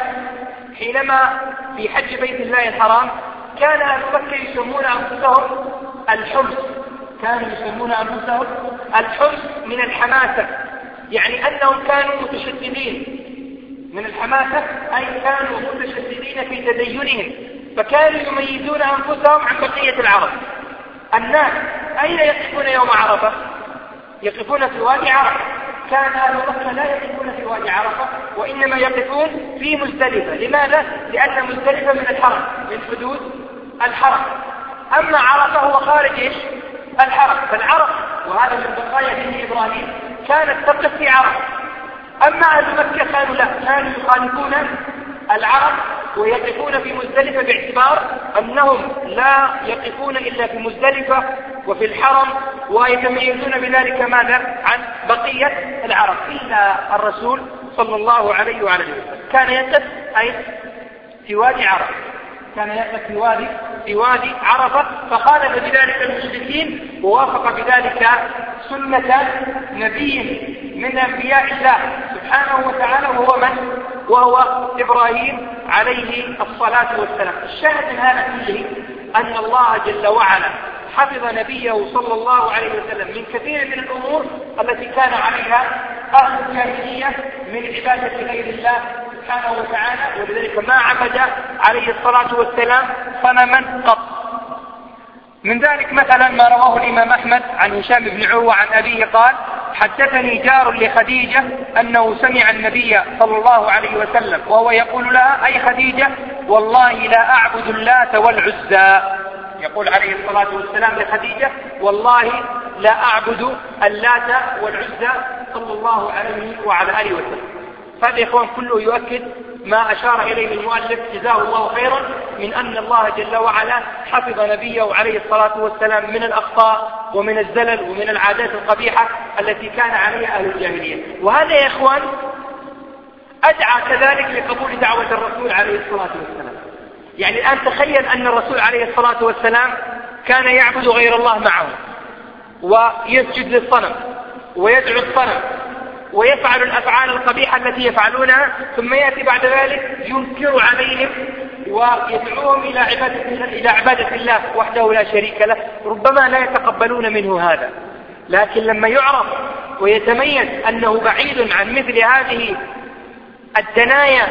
Speaker 2: حينما في حج بيت الله الحرام كان أهل مكه يسمون أنفسهم الحمص كانوا يسمون أنفسهم الحمص من الحماسة. يعني أنهم كانوا متشددين. من الحماسة أي كانوا متشددين في تدينهم. فكانوا يميزون أنفسهم عن بقية العرب. الناس أين يقفون يوم عرفة؟ يقفون في وادي عرفة. كان أهل مكة لا يقفون في وادي عرفة وإنما يقفون في مزدلفة. لماذا؟ لأن مزدلفة من الحرم من حدود الحرم أما عرفة هو خارج إيش؟ الحرم فالعرف وهذا من بقايا دين إبراهيم كانت تقف في عرفة أما أهل مكة كانوا لا كانوا يخالفون العرب ويقفون في مزدلفة باعتبار أنهم لا يقفون إلا في مزدلفة وفي الحرم ويتميزون بذلك ماذا؟ عن بقية العرب. إلا الرسول صلى الله عليه وعلى وسلم. كان يقف أي في وادي عرب. كان يقف في وادي في وادي عرفة فخالف بذلك المشركين ووافق بذلك سنة نبي من أنبياء الله سبحانه وتعالى وهو من؟ وهو إبراهيم عليه الصلاة والسلام الشاهد من هذا كله أن الله جل وعلا حفظ نبيه صلى الله عليه وسلم من كثير من الأمور التي كان عليها أهل الجاهلية من عبادة غير الله سبحانه وتعالى ولذلك ما عبد عليه الصلاة والسلام صنما قط. من ذلك مثلا ما رواه الإمام أحمد عن هشام بن عروة عن أبيه قال حدثني جار لخديجة أنه سمع النبي صلى الله عليه وسلم وهو يقول لها أي خديجة؟ والله لا أعبد اللات والعزى. يقول عليه الصلاة والسلام لخديجة والله لا أعبد اللات والعزى صلى الله عليه وعلى آله وسلم. هذا يا إخوان كله يؤكد ما أشار إليه المؤلف جزاه الله خيرا من أن الله جل وعلا حفظ نبيه عليه الصلاة والسلام من الأخطاء ومن الزلل ومن العادات القبيحة التي كان عليها أهل الجاهلية. وهذا يا إخوان أدعى كذلك لقبول دعوة الرسول عليه الصلاة والسلام. يعني الآن تخيل أن الرسول عليه الصلاة والسلام كان يعبد غير الله معه ويسجد للصنم ويدعو الصنم ويفعل الأفعال القبيحة التي يفعلونها ثم يأتي بعد ذلك ينكر عليهم ويدعوهم إلى عبادة, إلى عبادة الله وحده لا شريك له. ربما لا يتقبلون منه هذا. لكن لما يعرف ويتميز أنه بعيد عن مثل هذه الدنايا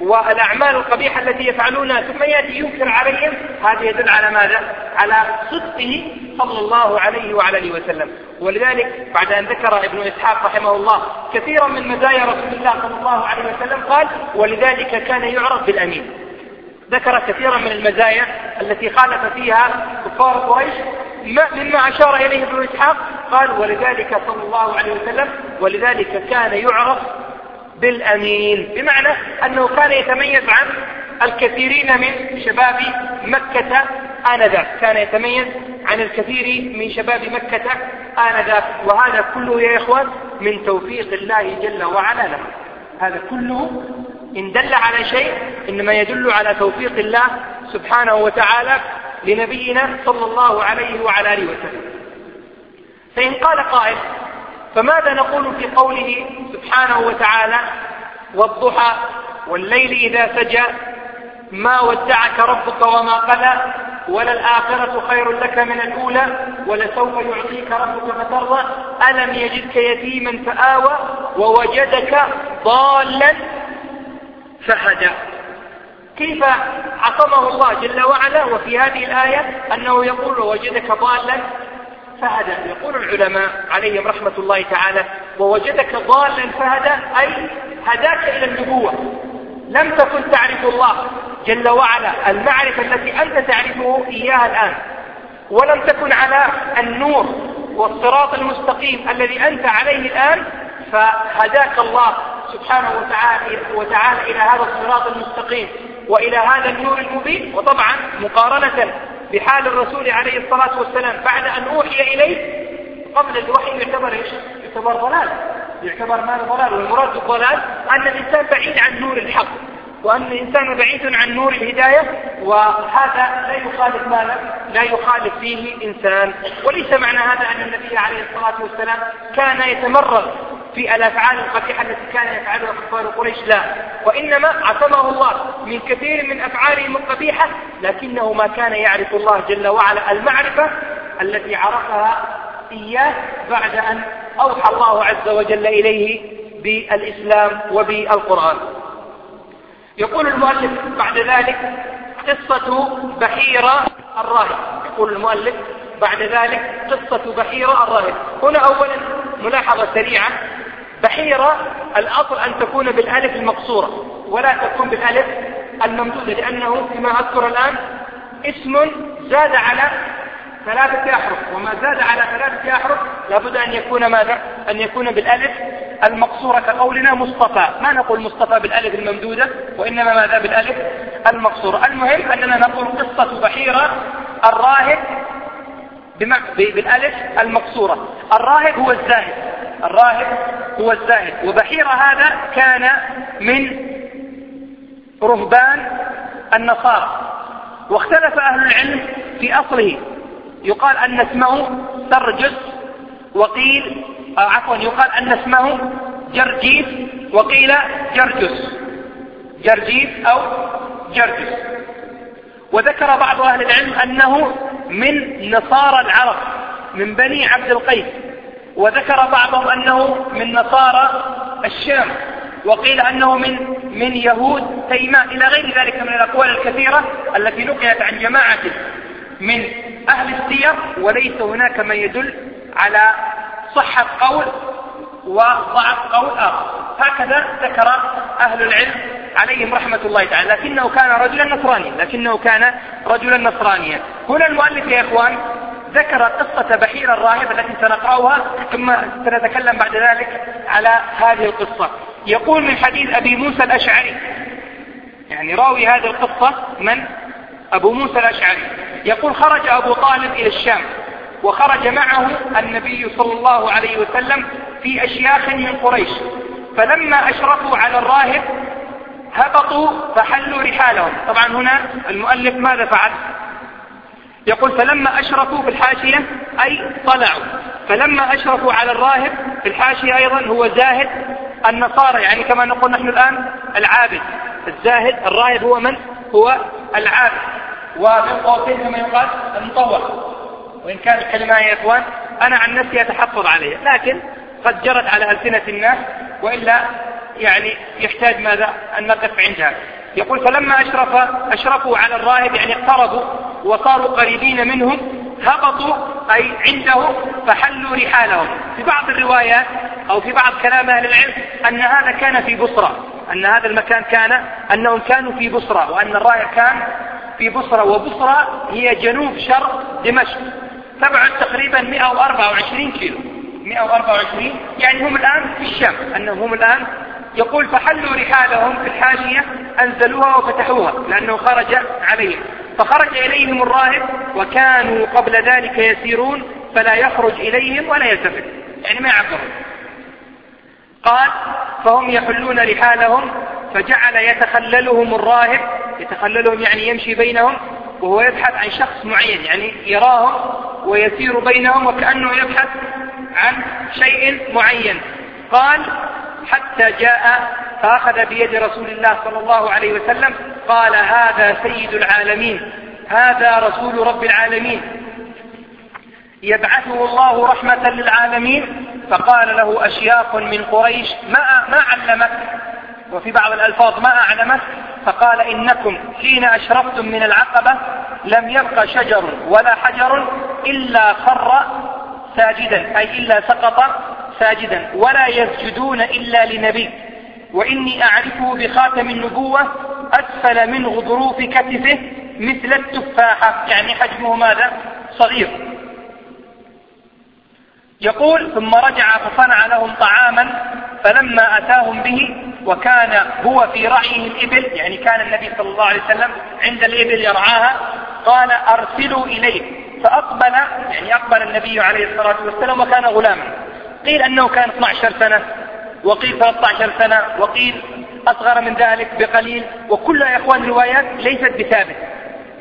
Speaker 2: والأعمال القبيحة التي يفعلونها ثم يأتي ينكر عليهم هذا يدل على ماذا؟ على صدقه صلى الله عليه وعلى آله وسلم. ولذلك بعد أن ذكر ابن إسحاق رحمه الله كثيرا من مزايا رسول الله صلى الله عليه وسلم قال ولذلك كان يعرف بالأمين. ذكر كثيرا من المزايا التي خالف فيها كفار قريش. مما أشار إليه ابن إسحاق قال ولذلك صلى الله عليه وسلم ولذلك كان يعرف بالأمين. بمعنى أنه كان يتميز عن الكثيرين من شباب مكة آنذاك. كان يتميز عن الكثير من شباب مكة آنذاك. وهذا كله يا إخوان من توفيق الله جل وعلا له هذا كله إن دل على شيء إنما يدل على توفيق الله سبحانه وتعالى لنبينا صلى الله عليه وعلى آله وسلم. فإن قال قائل فماذا نقول في قوله سبحانه وتعالى والضحى والليل إذا سجى ما ودعك ربك وما قلى وللآخرة خير لك من الأولى ولسوف يعطيك ربك فترضى؟ ألم يجدك يتيما فآوى ووجدك ضالا فهدى. كيف عصمه الله جل وعلا؟ وفي هذه الآية أنه يقول ووجدك ضالا فهدى. يقول العلماء عليهم رحمة الله تعالى ووجدك ضالا فهدى أي هداك إلى النبوة. لم تكن تعرف الله جل وعلا المعرفة التي أنت تعرفه إياها الآن. ولم تكن على النور والصراط المستقيم الذي أنت عليه الآن فهداك الله سبحانه وتعالى, وتعالى إلى هذا الصراط المستقيم وإلى هذا النور المبين. وطبعا مقارنة بحال الرسول عليه الصلاة والسلام. بعد أن أوحي إليه قبل الوحي يعتبر إيش؟ يعتبر ضلال. يعتبر ماذا؟ ضلال. والمراد بالضلال أن الإنسان بعيد عن نور الحق وأن الإنسان بعيد عن نور الهداية وهذا لا يخالف ماذا؟ لا يخالف فيه إنسان. وليس معنى هذا أن النبي عليه الصلاة والسلام كان يتمرد في الأفعال القبيحة التي كان يفعلها كفار قريش؟ لا. وإنما عصمه الله من كثير من أفعالهم القبيحة لكنه ما كان يعرف الله جل وعلا المعرفة التي عرفها إياه بعد أن أوحى الله عز وجل إليه بالإسلام وبالقرآن. يقول المؤلف بعد ذلك قصة بحيرة الراهب. يقول المؤلف بعد ذلك قصة بحيرة الراهب. هنا أولا ملاحظة سريعة. بحيرة الأصل أن تكون بالألف المقصورة ولا تكون بالألف الممدودة لأنه كما أذكر الآن اسم زاد على ثلاثة أحرف وما زاد على ثلاثة أحرف لابد أن يكون ماذا؟ أن يكون بالألف المقصورة كقولنا مصطفى. ما نقول مصطفى بالألف الممدودة وإنما ماذا؟ بالألف المقصورة. المهم أننا نقول قصة بحيرة الراهب بالألف المقصورة. الراهب هو الزاهد. الراهب هو الزاهد. وبحيرة هذا كان من رهبان النصارى. واختلف أهل العلم في أصله. يقال أن اسمه سرجس وقيل آه، عفوا يقال أن اسمه جرجيس وقيل جرجس. جرجيس أو جرجس. وذكر بعض أهل العلم أنه من نصارى العرب من بني عبد القيس. وذكر بعضهم أنه من نصارى الشام وقيل أنه من من يهود تيماء إلى غير ذلك من الأقوال الكثيرة التي نقلت عن جماعة من أهل السير وليس هناك ما يدل على صحة قول وضعف قول آخر. هكذا ذكر أهل العلم عليهم رحمة الله تعالى. لكنه كان رجلا نصرانيا لكنه كان رجلا نصرانيا. هنا المؤلف يا إخوان ذكر قصة بحير الراهب التي سنقرأها ثم سنتكلم بعد ذلك على هذه القصة. يقول من حديث أبي موسى الأشعري يعني راوي هذه القصة من؟ أبو موسى الأشعري. يقول خرج أبو طالب إلى الشام وخرج معه النبي صلى الله عليه وسلم في أشياخ من قريش. فلما أشرفوا على الراهب هبطوا فحلوا رحالهم. طبعا هنا المؤلف ماذا فعل؟ يقول فلما أشرفوا في الحاشية أي طلعوا. فلما أشرفوا على الراهب في الحاشية أيضا هو زاهد النصارى يعني كما نقول نحن الآن العابد. الزاهد الراهب هو من؟ هو العابد. ومن قوسين كما يقال المطوع. وإن كانت الكلمة يا إخوان أنا عن نفسي أتحفظ عليها. لكن قد جرت على ألسنة الناس وإلا يعني يحتاج ماذا؟ أن نقف عندها. يقول فلما أشرف أشرفوا على الراهب يعني اقتربوا وصاروا قريبين منهم هبطوا أي عنده فحلوا رحالهم. في بعض الروايات أو في بعض كلام أهل العلم أن هذا كان في بصرة أن هذا المكان كان أنهم كانوا في بصرة وأن الراهب كان في بصرة وبصرة هي جنوب شرق دمشق. تبعد تقريبا 124 كيلو. 124 يعني هم الآن في الشام أنهم هم الآن يقول فحلوا رحالهم في الحاشية أنزلوها وفتحوها لأنه خرج عليهم. فخرج إليهم الراهب وكانوا قبل ذلك يسيرون فلا يخرج إليهم ولا يلتفت. يعني ما يعبرون. قال فهم يحلون رحالهم فجعل يتخللهم الراهب يتخللهم يعني يمشي بينهم وهو يبحث عن شخص معين يعني يراهم ويسير بينهم وكأنه يبحث عن شيء معين. قال حتى جاء فأخذ بيد رسول الله صلى الله عليه وسلم قال هذا سيد العالمين هذا رسول رب العالمين. يبعثه الله رحمة للعالمين. فقال له أشياخ من قريش ما, ما علمك؟ وفي بعض الألفاظ ما أعلمك؟ فقال إنكم حين أشرفتم من العقبة لم يبق شجر ولا حجر إلا خر ساجدا أي إلا سقط ساجدا ولا يسجدون إلا لنبي. وإني أعرفه بخاتم النبوة أسفل من غضروف كتفه مثل التفاحة يعني حجمه ماذا؟ صغير. يقول ثم رجع فصنع لهم طعاما فلما أتاهم به وكان هو في رعيه الإبل يعني كان النبي صلى الله عليه وسلم عند الإبل يرعاها قال أرسلوا إليه. فأقبل يعني أقبل النبي عليه الصلاة والسلام وكان غلاما. قيل أنه كان 12 سنة وقيل 13 سنة وقيل أصغر من ذلك بقليل وكلها يا إخوان روايات ليست بثابت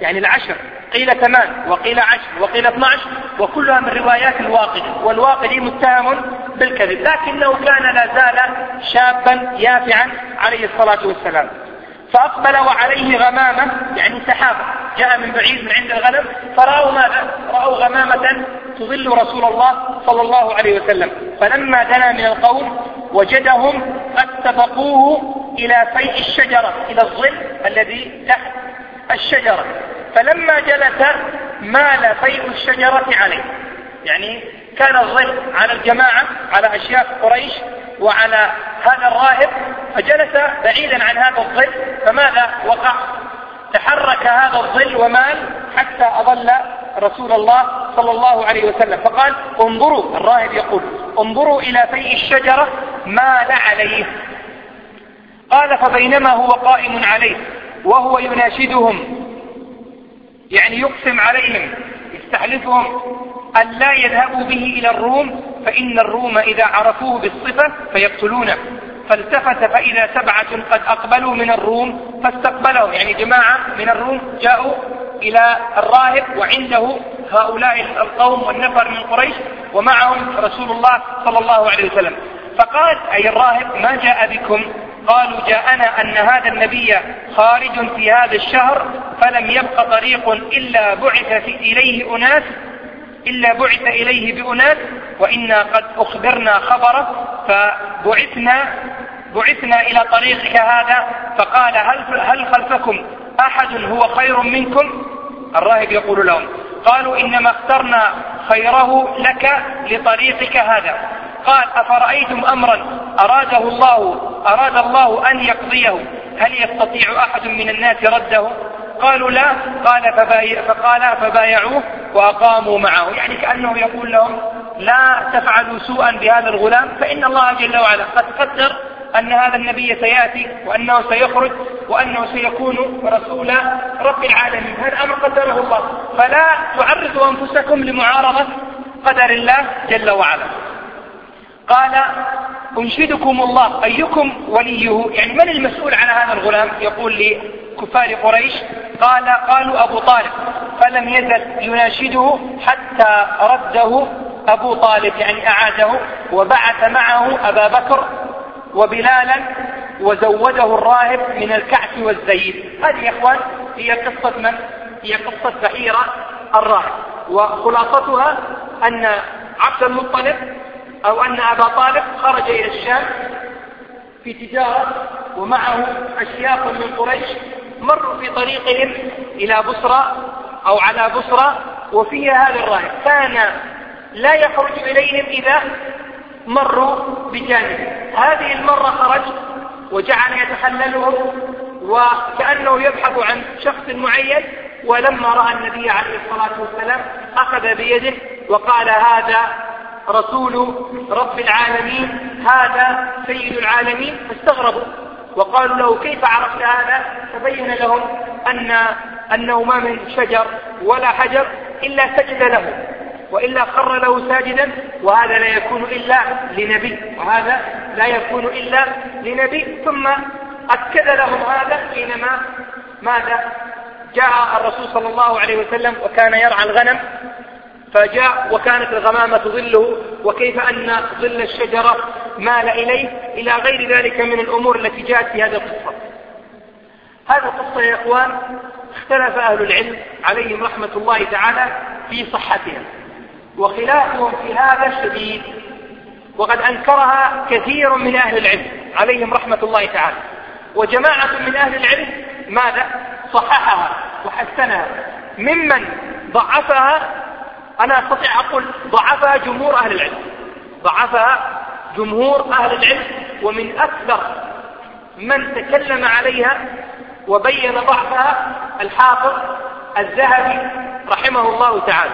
Speaker 2: يعني العشر قيل ثمان وقيل عشر وقيل 12 وكلها من روايات الواقدي والواقدي متهم بالكذب. لكنه كان لا زال شابا يافعا عليه الصلاة والسلام. فأقبل وعليه غمامة يعني سحابة جاء من بعيد من عند الغنم فرأوا ماذا؟ رأوا غمامة تظل رسول الله صلى الله عليه وسلم. فلما دنا من القوم وجدهم قد سبقوه إلى فيء الشجرة إلى الظل الذي تحت الشجرة. فلما جلس مال فيء الشجرة عليه. يعني كان الظل على الجماعة على أشياخ قريش وعلى هذا الراهب فجلس بعيدا عن هذا الظل فماذا وقع؟ تحرك هذا الظل ومال حتى أظل رسول الله صلى الله عليه وسلم فقال انظروا الراهب يقول انظروا إلى فيء الشجرة مال عليه. قال فبينما هو قائم عليه وهو يناشدهم يعني يقسم عليهم يستحلفهم أن لا يذهبوا به إلى الروم فإن الروم إذا عرفوه بالصفة فيقتلونه. فالتفت فإذا سبعة قد أقبلوا من الروم فاستقبلهم. يعني جماعة من الروم جاءوا إلى الراهب وعنده هؤلاء القوم والنفر من قريش ومعهم رسول الله صلى الله عليه وسلم. فقال أي الراهب ما جاء بكم؟ قالوا جاءنا أن هذا النبي خارج في هذا الشهر فلم يبق طريق إلا بعث إليه أناس إلا بعث إليه بأناس وإنا قد أخبرنا خبره فبعثنا بعثنا إلى طريقك هذا فقال هل, هل خلفكم أحد هو خير منكم؟ الراهب يقول لهم قالوا إنما اخترنا خيره لك لطريقك هذا. قال أفرأيتم أمرا أراده الله أراد الله أن يقضيه؟ هل يستطيع أحد من الناس رده؟ قالوا لا قال فبايع فقال فبايعوه وأقاموا معه. يعني كأنه يقول لهم لا تفعلوا سوءا بهذا الغلام فإن الله جل وعلا قد قدر أن هذا النبي سيأتي وأنه سيخرج وأنه سيكون رسول رب العالمين. هذا أمر قدره الله. فلا تعرضوا أنفسكم لمعارضة قدر الله جل وعلا. قال أنشدكم الله أيكم وليه؟ يعني من المسؤول على هذا الغلام؟ يقول لكفار قريش قال قالوا أبو طالب فلم يزل يناشده حتى رده أبو طالب يعني أعاده وبعث معه أبا بكر وبلالا وزوده الراهب من الكعك والزيت هذه يا إخوان هي قصة من؟ هي قصة بحيرة الراهب وخلاصتها أن عبد المطلب أو أن أبا طالب خرج إلى الشام في تجارة ومعه أشياخ من قريش مروا في طريقهم إلى بصرى أو على بصرى وفيها هذا الراهب كان لا يخرج إليهم إذا مروا بجانبه هذه المرة خرج وجعل يتحللهم وكأنه يبحث عن شخص معين ولما رأى النبي عليه الصلاة والسلام أخذ بيده وقال هذا رسول رب العالمين هذا سيد العالمين. فاستغربوا. وقالوا له كيف عرفت هذا؟ فبين لهم أن أنه ما من شجر ولا حجر إلا سجد له وإلا خر له ساجدا وهذا لا يكون إلا لنبي وهذا لا يكون إلا لنبي. ثم أكد لهم هذا حينما ماذا؟ جاء الرسول صلى الله عليه وسلم وكان يرعى الغنم فجاء وكانت الغمامة تظله وكيف أن ظل الشجرة مال إليه؟ إلى غير ذلك من الأمور التي جاءت في هذه القصة. هذه القصة يا إخوان اختلف أهل العلم عليهم رحمة الله تعالى في صحتها وخلافهم في هذا شديد وقد أنكرها كثير من أهل العلم عليهم رحمة الله تعالى. وجماعة من أهل العلم ماذا؟ صححها وحسنها. ممن ضعفها أنا أستطيع أقول ضعفها جمهور أهل العلم. ضعفها جمهور أهل العلم ومن أكثر من تكلم عليها وبين ضعفها الحافظ الذهبي رحمه الله تعالى.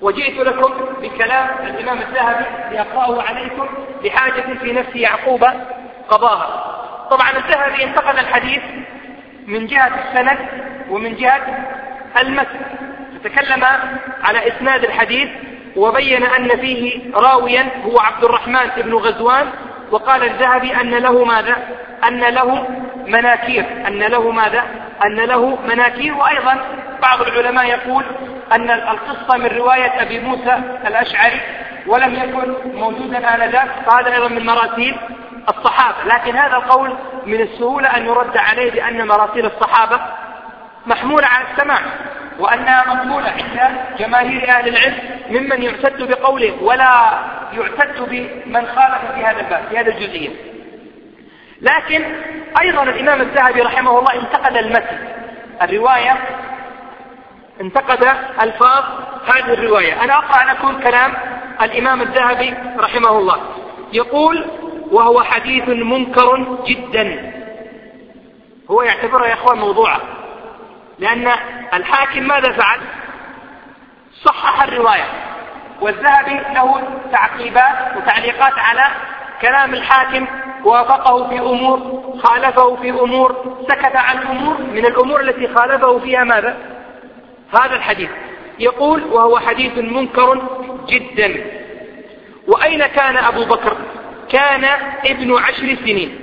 Speaker 2: وجئت لكم بكلام الإمام الذهبي لأقرأه عليكم بحاجة في نفس يعقوب قضاها. طبعا الذهبي انتقل الحديث من جهة السند ومن جهة المتن. تكلم على إسناد الحديث وبين أن فيه راويا هو عبد الرحمن بن غزوان وقال الذهبي أن له ماذا؟ أن له مناكير أن له ماذا؟ أن له مناكير. وأيضا بعض العلماء يقول أن القصة من رواية أبي موسى الأشعري ولم يكن موجودا آنذاك فهذا أيضا من مراسيل الصحابة. لكن هذا القول من السهولة أن يرد عليه بأن مراسيل الصحابة محمولة على السماع. وأنها مقبولة عند جماهير أهل العلم ممن يعتد بقوله ولا يعتد بمن خالف في هذا الباب في هذا الجزئية. لكن أيضا الإمام الذهبي رحمه الله انتقد المتن. الرواية انتقد ألفاظ هذه الرواية. أنا أقرأ لكم كلام الإمام الذهبي رحمه الله. يقول وهو حديث منكر جدا. هو يعتبره يا إخوان موضوعا لأن الحاكم ماذا فعل؟ صحح الرواية. والذهبي له تعقيبات وتعليقات على كلام الحاكم وافقه في أمور خالفه في أمور سكت عن أمور من الأمور التي خالفه فيها ماذا؟ هذا الحديث. يقول وهو حديث منكر جدا. وأين كان أبو بكر؟ كان ابن عشر سنين.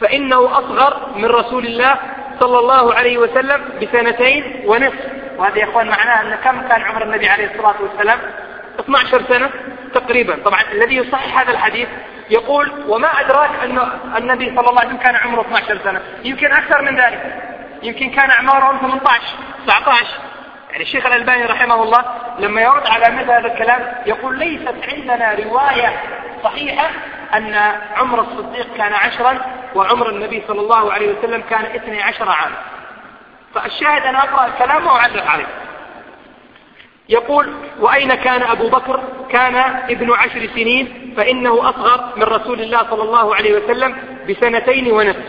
Speaker 2: فإنه أصغر من رسول الله صلى الله عليه وسلم بسنتين ونصف. وهذا يا أخوان معناه أن كم كان عمر النبي عليه الصلاة والسلام؟ 12 سنة تقريبا. طبعا الذي يصحح هذا الحديث يقول وما أدراك أن النبي صلى الله عليه وسلم كان عمره 12 سنة. يمكن أكثر من ذلك. يمكن كان أعمارهم 18 19 يعني الشيخ الألباني رحمه الله لما يرد على مثل هذا الكلام يقول ليست عندنا رواية صحيحة أن عمر الصديق كان عشرا وعمر النبي صلى الله عليه وسلم كان اثني عشر عاما فالشاهد أنا أقرأ الكلام وأعلق عليه. يقول وأين كان أبو بكر؟ كان ابن عشر سنين فإنه أصغر من رسول الله صلى الله عليه وسلم بسنتين ونصف.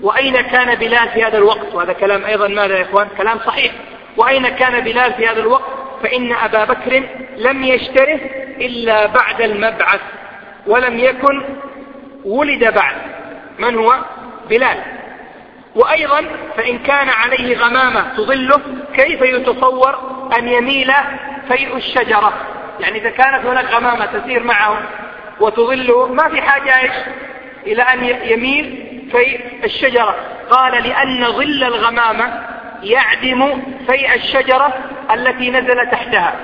Speaker 2: وأين كان بلال في هذا الوقت؟ وهذا كلام أيضا ماذا يا إخوان؟ كلام صحيح. وأين كان بلال في هذا الوقت؟ فإن أبا بكر لم يشتره إلا بعد المبعث ولم يكن ولد بعد. من هو؟ بلال. وأيضا فإن كان عليه غمامة تظله كيف يتصور أن يميل فيء الشجرة؟ يعني إذا كانت هناك غمامة تسير معه وتظله ما في حاجة إيش؟ إلى أن يميل في الشجرة. قال لأن ظل الغمامة يعدم فيء الشجرة التي نزل تحتها.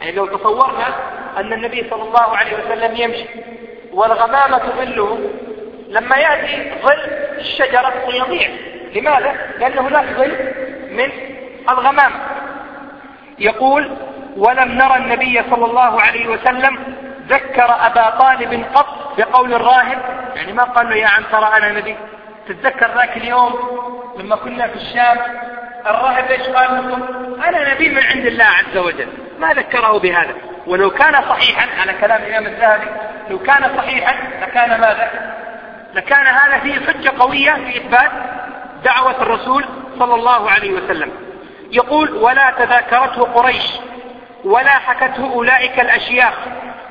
Speaker 2: يعني لو تصورنا أن النبي صلى الله عليه وسلم يمشي والغمامة تظله لما يأتي ظل الشجرة سيضيع لماذا؟ لأن هناك ظل من الغمامة يقول ولم نرى النبي صلى الله عليه وسلم ذكر أبا طالب قط بقول الراهب. يعني ما قال له يا عم ترى أنا نبي. تتذكر ذاك اليوم لما كنا في الشام الراهب إيش قال لكم؟ أنا نبي من عند الله عز وجل. ما ذكره بهذا. ولو كان صحيحا على كلام الإمام الذهبي لو كان صحيحا لكان ماذا؟ لكان هذا فيه حجة قوية في إثبات دعوة الرسول صلى الله عليه وسلم. يقول ولا تذاكرته قريش ولا حكته أولئك الأشياخ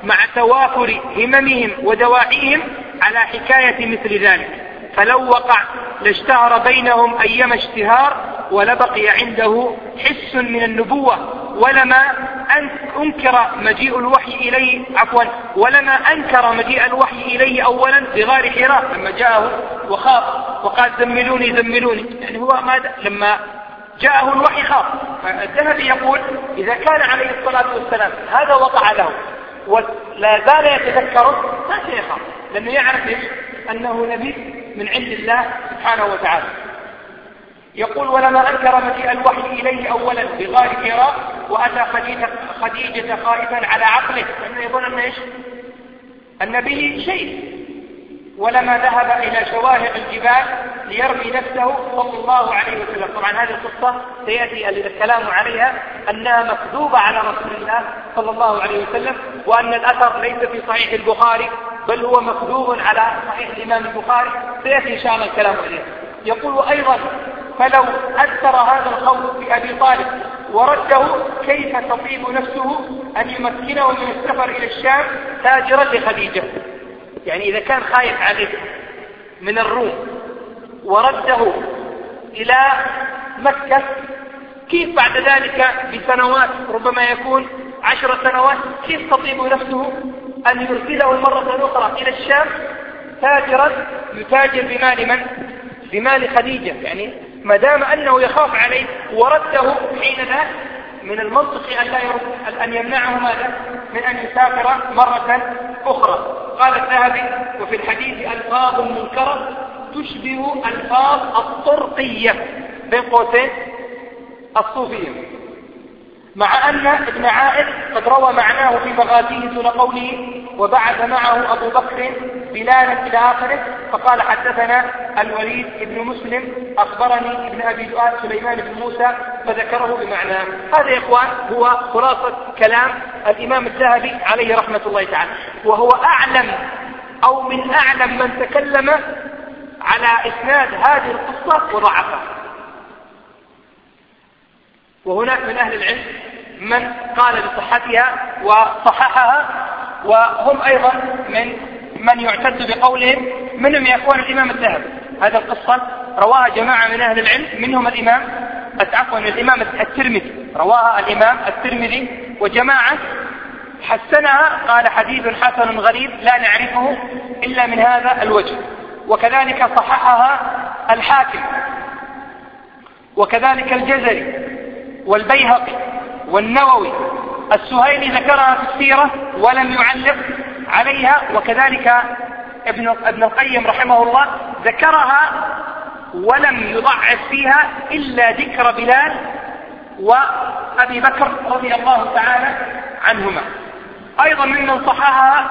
Speaker 2: مع توافر هممهم ودواعيهم على حكاية مثل ذلك. فلو وقع لاشتهر بينهم أيما اشتهار ولبقي عنده حس من النبوة ولما أنكر مجيء الوحي إليه عفوا ولما أنكر مجيء الوحي إليه أولا بغار حراء. لما جاءه وخاف وقال زملوني زملوني. يعني هو ماذا؟ لما جاءه الوحي خاف. فالذهبي يقول إذا كان عليه الصلاة والسلام هذا وقع له ولا زال يتذكره ما سيخاف لأنه يعرف إيش؟ أنه نبي من عند الله سبحانه وتعالى. يقول ولما أنكر مجيء الوحي إليه أولا بغار حراء وأتى خديجة, خديجة خائفا على عقله. لأنه يظن أن إيش؟ أن به شيء. ولما ذهب إلى شواهق الجبال ليرمي نفسه صلى الله عليه وسلم. طبعا هذه القصة سيأتي الكلام عليها أنها مكذوبة على رسول الله صلى الله عليه وسلم وأن الأثر ليس في صحيح البخاري بل هو مكذوب على صحيح الإمام البخاري. سيأتي إن شاء الله الكلام عليه يقول أيضا فلو أثر هذا الخوف في أبي طالب ورده كيف تطيب نفسه أن يمكنه من السفر إلى الشام تاجرا لخديجة يعني إذا كان خايف عليه من الروم ورده إلى مكة كيف بعد ذلك بسنوات ربما يكون عشر سنوات كيف تطيب نفسه أن يرسله مرة أخرى إلى الشام تاجرا يتاجر بمال من؟ بمال خديجة يعني ما دام أنه يخاف عليه ورده حين ذاك من المنطق أن, لا يرد أن يمنعه ماذا؟ من أن يسافر مرة أخرى. قال الذهبي وفي الحديث ألفاظ منكرة تشبه ألفاظ الطرقية بين قوسين الصوفية. مع أن ابن عائد قد روى معناه في مغازيه دون قوله وبعث معه أبو بكر بلالا إلى آخره فقال حدثنا الوليد بن مسلم أخبرني ابن أبي دؤاد سليمان بن موسى فذكره بمعناه هذا يا إخوان هو خلاصة كلام الإمام الذهبي عليه رحمة الله تعالى. وهو أعلم أو من أعلم من تكلم على إسناد هذه القصة وضعفها. وهناك من أهل العلم من قال بصحتها وصححها وهم أيضا من من يعتد بقولهم منهم يكون الإمام الذهبي. هذا القصة رواها جماعة من أهل العلم منهم الإمام عفوا الإمام الترمذي. رواها الإمام الترمذي وجماعة حسنها قال حديث حسن غريب لا نعرفه إلا من هذا الوجه. وكذلك صححها الحاكم. وكذلك الجزري والبيهقي والنووي. السهيلي ذكرها في السيرة ولم يعلق عليها وكذلك ابن ابن القيم رحمه الله ذكرها ولم يضعف فيها إلا ذكر بلال وأبي بكر رضي الله تعالى عنهما. أيضا ممن صححها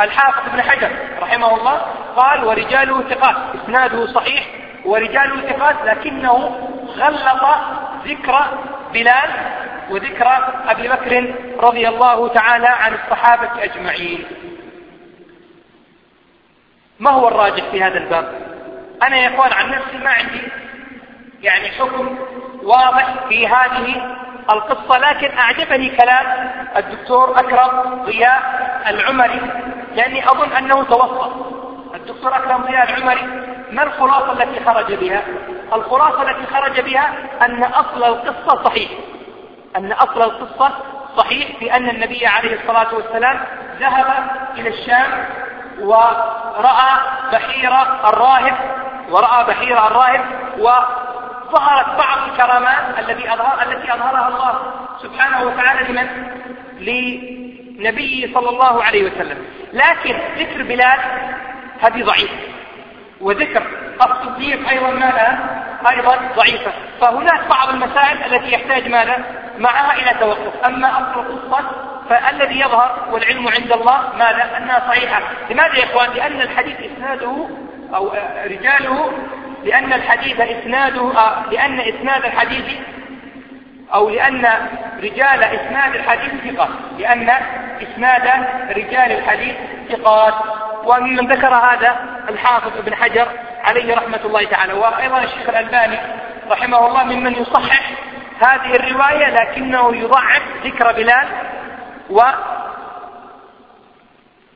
Speaker 2: الحافظ ابن حجر رحمه الله قال ورجاله ثقات. إسناده صحيح ورجاله ثقات لكنه غلط ذكر بلال وذكر أبي بكر رضي الله تعالى عن الصحابة أجمعين. ما هو الراجح في هذا الباب؟ أنا يا إخوان عن نفسي ما عندي يعني حكم واضح في هذه القصة لكن أعجبني كلام الدكتور أكرم ضياء العمري لأني أظن أنه توسط الدكتور أكرم ضياء العمري ما الخلاصة التي خرج بها؟ الخلاصة التي خرج بها أن أصل القصة صحيح أن أصل القصة صحيح في أن النبي عليه الصلاة والسلام ذهب إلى الشام ورأى بحير الراهب ورأى بحير الراهب وظهرت بعض الكرامات التي أظهر التي أظهرها الله سبحانه وتعالى لمن؟ لنبيه صلى الله عليه وسلم لكن ذكر بلال هذه ضعيفة وذكر الصديق أيضا ماذا؟ أيضا ضعيفة. فهناك بعض المسائل التي يحتاج ماذا؟ معها إلى توقف. أما أصل القصة فالذي يظهر والعلم عند الله ماذا؟ أنها صحيحة. لماذا يا إخوان؟ لأن الحديث إسناده أو رجاله لأن الحديث إسناده لأن إسناد الحديث أو لأن رجال إسناد الحديث ثقة. لأن إسناد رجال الحديث ثقات. ومن ذكر هذا الحافظ ابن حجر عليه رحمة الله تعالى. وأيضا الشيخ الألباني رحمه الله ممن يصحح هذه الرواية لكنه يضعف ذكر بلال و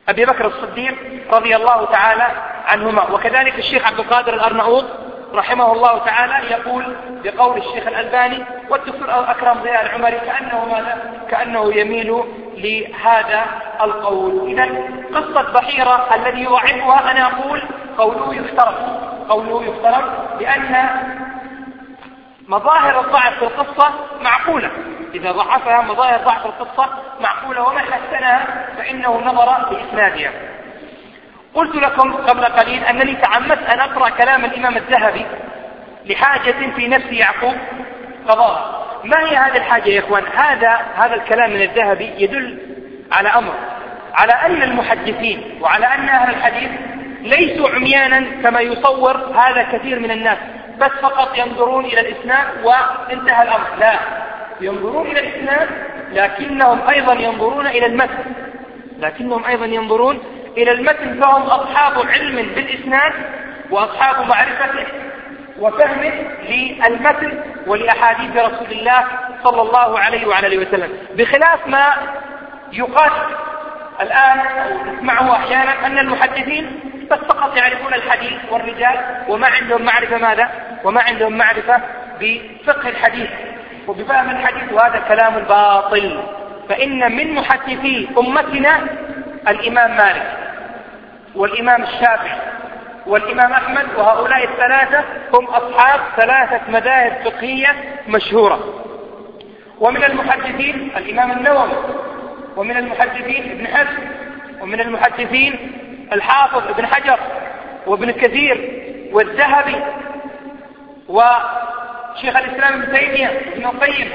Speaker 2: أبي بكر الصديق رضي الله تعالى عنهما. وكذلك الشيخ عبد القادر الأرناؤوط رحمه الله تعالى يقول بقول الشيخ الألباني والدكتور أكرم ضياء العمري كأنه ماذا؟ كأنه يميل لهذا القول. إذا قصة بحيرة الذي يضعفها أنا أقول قوله يفترض. قوله يفترض لأن مظاهر الضعف في القصة معقولة. إذا ضعفها مظاهر ضعف القصة معقولة ومن حسنها فإنه نظر بإسنادها. قلت لكم قبل قليل أنني تعمدت أن أقرأ كلام الإمام الذهبي لحاجة في نفس يعقوب قضاء. ما هي هذه الحاجة يا إخوان؟ هذا هذا الكلام من الذهبي يدل على أمر. على أن المحدثين وعلى أن أهل الحديث ليسوا عميانا كما يصور هذا كثير من الناس بس فقط ينظرون إلى الإسناد وانتهى الأمر. لا. ينظرون إلى الإسناد لكنهم أيضا ينظرون إلى المتن. لكنهم أيضا ينظرون إلى المتن فهم أصحاب علم بالإسناد وأصحاب معرفة وفهم للمتن ولأحاديث رسول الله صلى الله عليه وعلى آله وسلم. بخلاف ما يقال الآن نسمعه أحيانا أن المحدثين بس فقط يعرفون الحديث والرجال وما عندهم معرفة ماذا؟ وما عندهم معرفة بفقه الحديث. وبفهم الحديث وهذا كلام باطل. فإن من محدثي أمتنا الإمام مالك. والإمام الشافعي والإمام أحمد وهؤلاء الثلاثة هم أصحاب ثلاثة مذاهب فقهية مشهورة. ومن المحدثين الإمام النووي ومن المحدثين ابن حزم ومن المحدثين الحافظ ابن حجر وابن كثير والذهبي وشيخ الإسلام ابن تيمية ابن القيم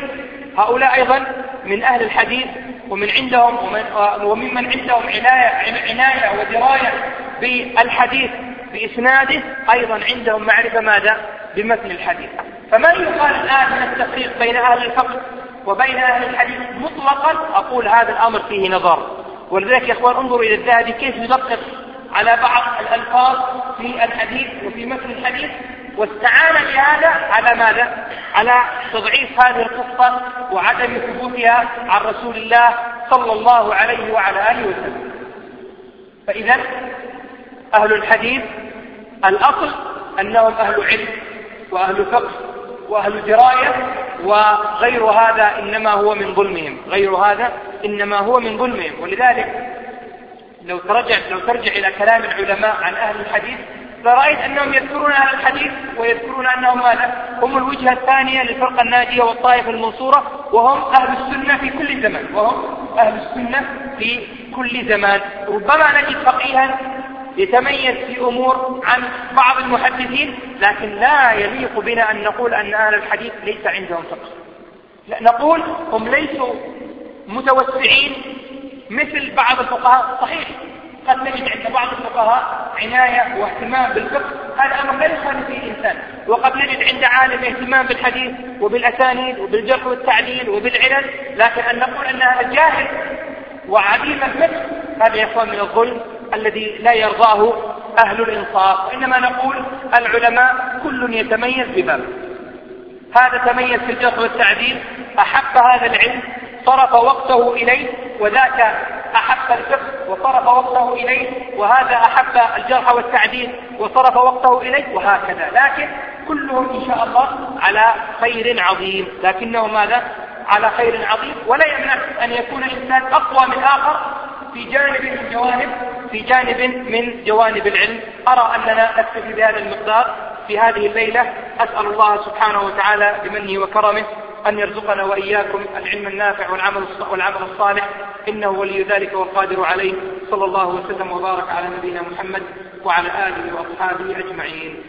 Speaker 2: هؤلاء أيضا من أهل الحديث ومن عندهم ومن وممن عندهم عناية, عناية ودراية بالحديث بإسناده أيضا عندهم معرفة ماذا؟ بمتن الحديث. فما يقال الآن من التفريق بين أهل الفقه وبين أهل الحديث مطلقا؟ أقول هذا الأمر فيه نظر. ولذلك يا إخوان انظروا إلى الذهبي كيف يدقق على بعض الألفاظ في الحديث وفي متن الحديث. واستعان بهذا على ماذا؟ على تضعيف هذه القصة وعدم ثبوتها عن رسول الله صلى الله عليه وعلى آله وسلم. فإذا أهل الحديث الأصل أنهم أهل علم وأهل فقه وأهل دراية وغير هذا إنما هو من ظلمهم. غير هذا إنما هو من ظلمهم. ولذلك لو ترجع لو ترجع إلى كلام العلماء عن أهل الحديث فرأيت أنهم يذكرون أهل الحديث ويذكرون أنهم ماذا؟ هم الوجهة الثانية للفرقة الناجية والطائفة المنصورة وهم أهل السنة في كل زمان. وهم أهل السنة في كل زمان. ربما نجد فقيها يتميز في أمور عن بعض المحدثين لكن لا يليق بنا أن نقول أن أهل الحديث ليس عندهم فقه. لا نقول هم ليسوا متوسعين مثل بعض الفقهاء. صحيح. قد نجد عند بعض الفقهاء عناية واهتمام بالفقه. هذا أمر لا يخالف فيه الإنسان وقد نجد عند عالم اهتمام بالحديث وبالأسانيد وبالجرح والتعديل وبالعلل لكن أن نقول أن هذا جاهل وعديم الفقه هذا يكون من الظلم الذي لا يرضاه أهل الإنصاف. وإنما نقول العلماء كل يتميز بباب هذا تميز في الجرح والتعديل أحب هذا العلم صرف وقته إليه وذاك أحب الفقه وصرف وقته إليه وهذا أحب الجرح والتعديل وصرف وقته إليه وهكذا. لكن كلهم إن شاء الله على خير عظيم. لكنه ماذا؟ على خير عظيم. ولا يمنع أن يكون الإنسان أقوى من آخر في جانب من جوانب في جانب من جوانب العلم. أرى أننا نكتفي بهذا المقدار في هذه الليلة. أسأل الله سبحانه وتعالى بمنه وكرمه أن يرزقنا وإياكم العلم النافع والعمل والعمل الصالح. إنه ولي ذلك والقادر عليه. صلى الله وسلم وبارك على نبينا محمد وعلى آله وأصحابه أجمعين.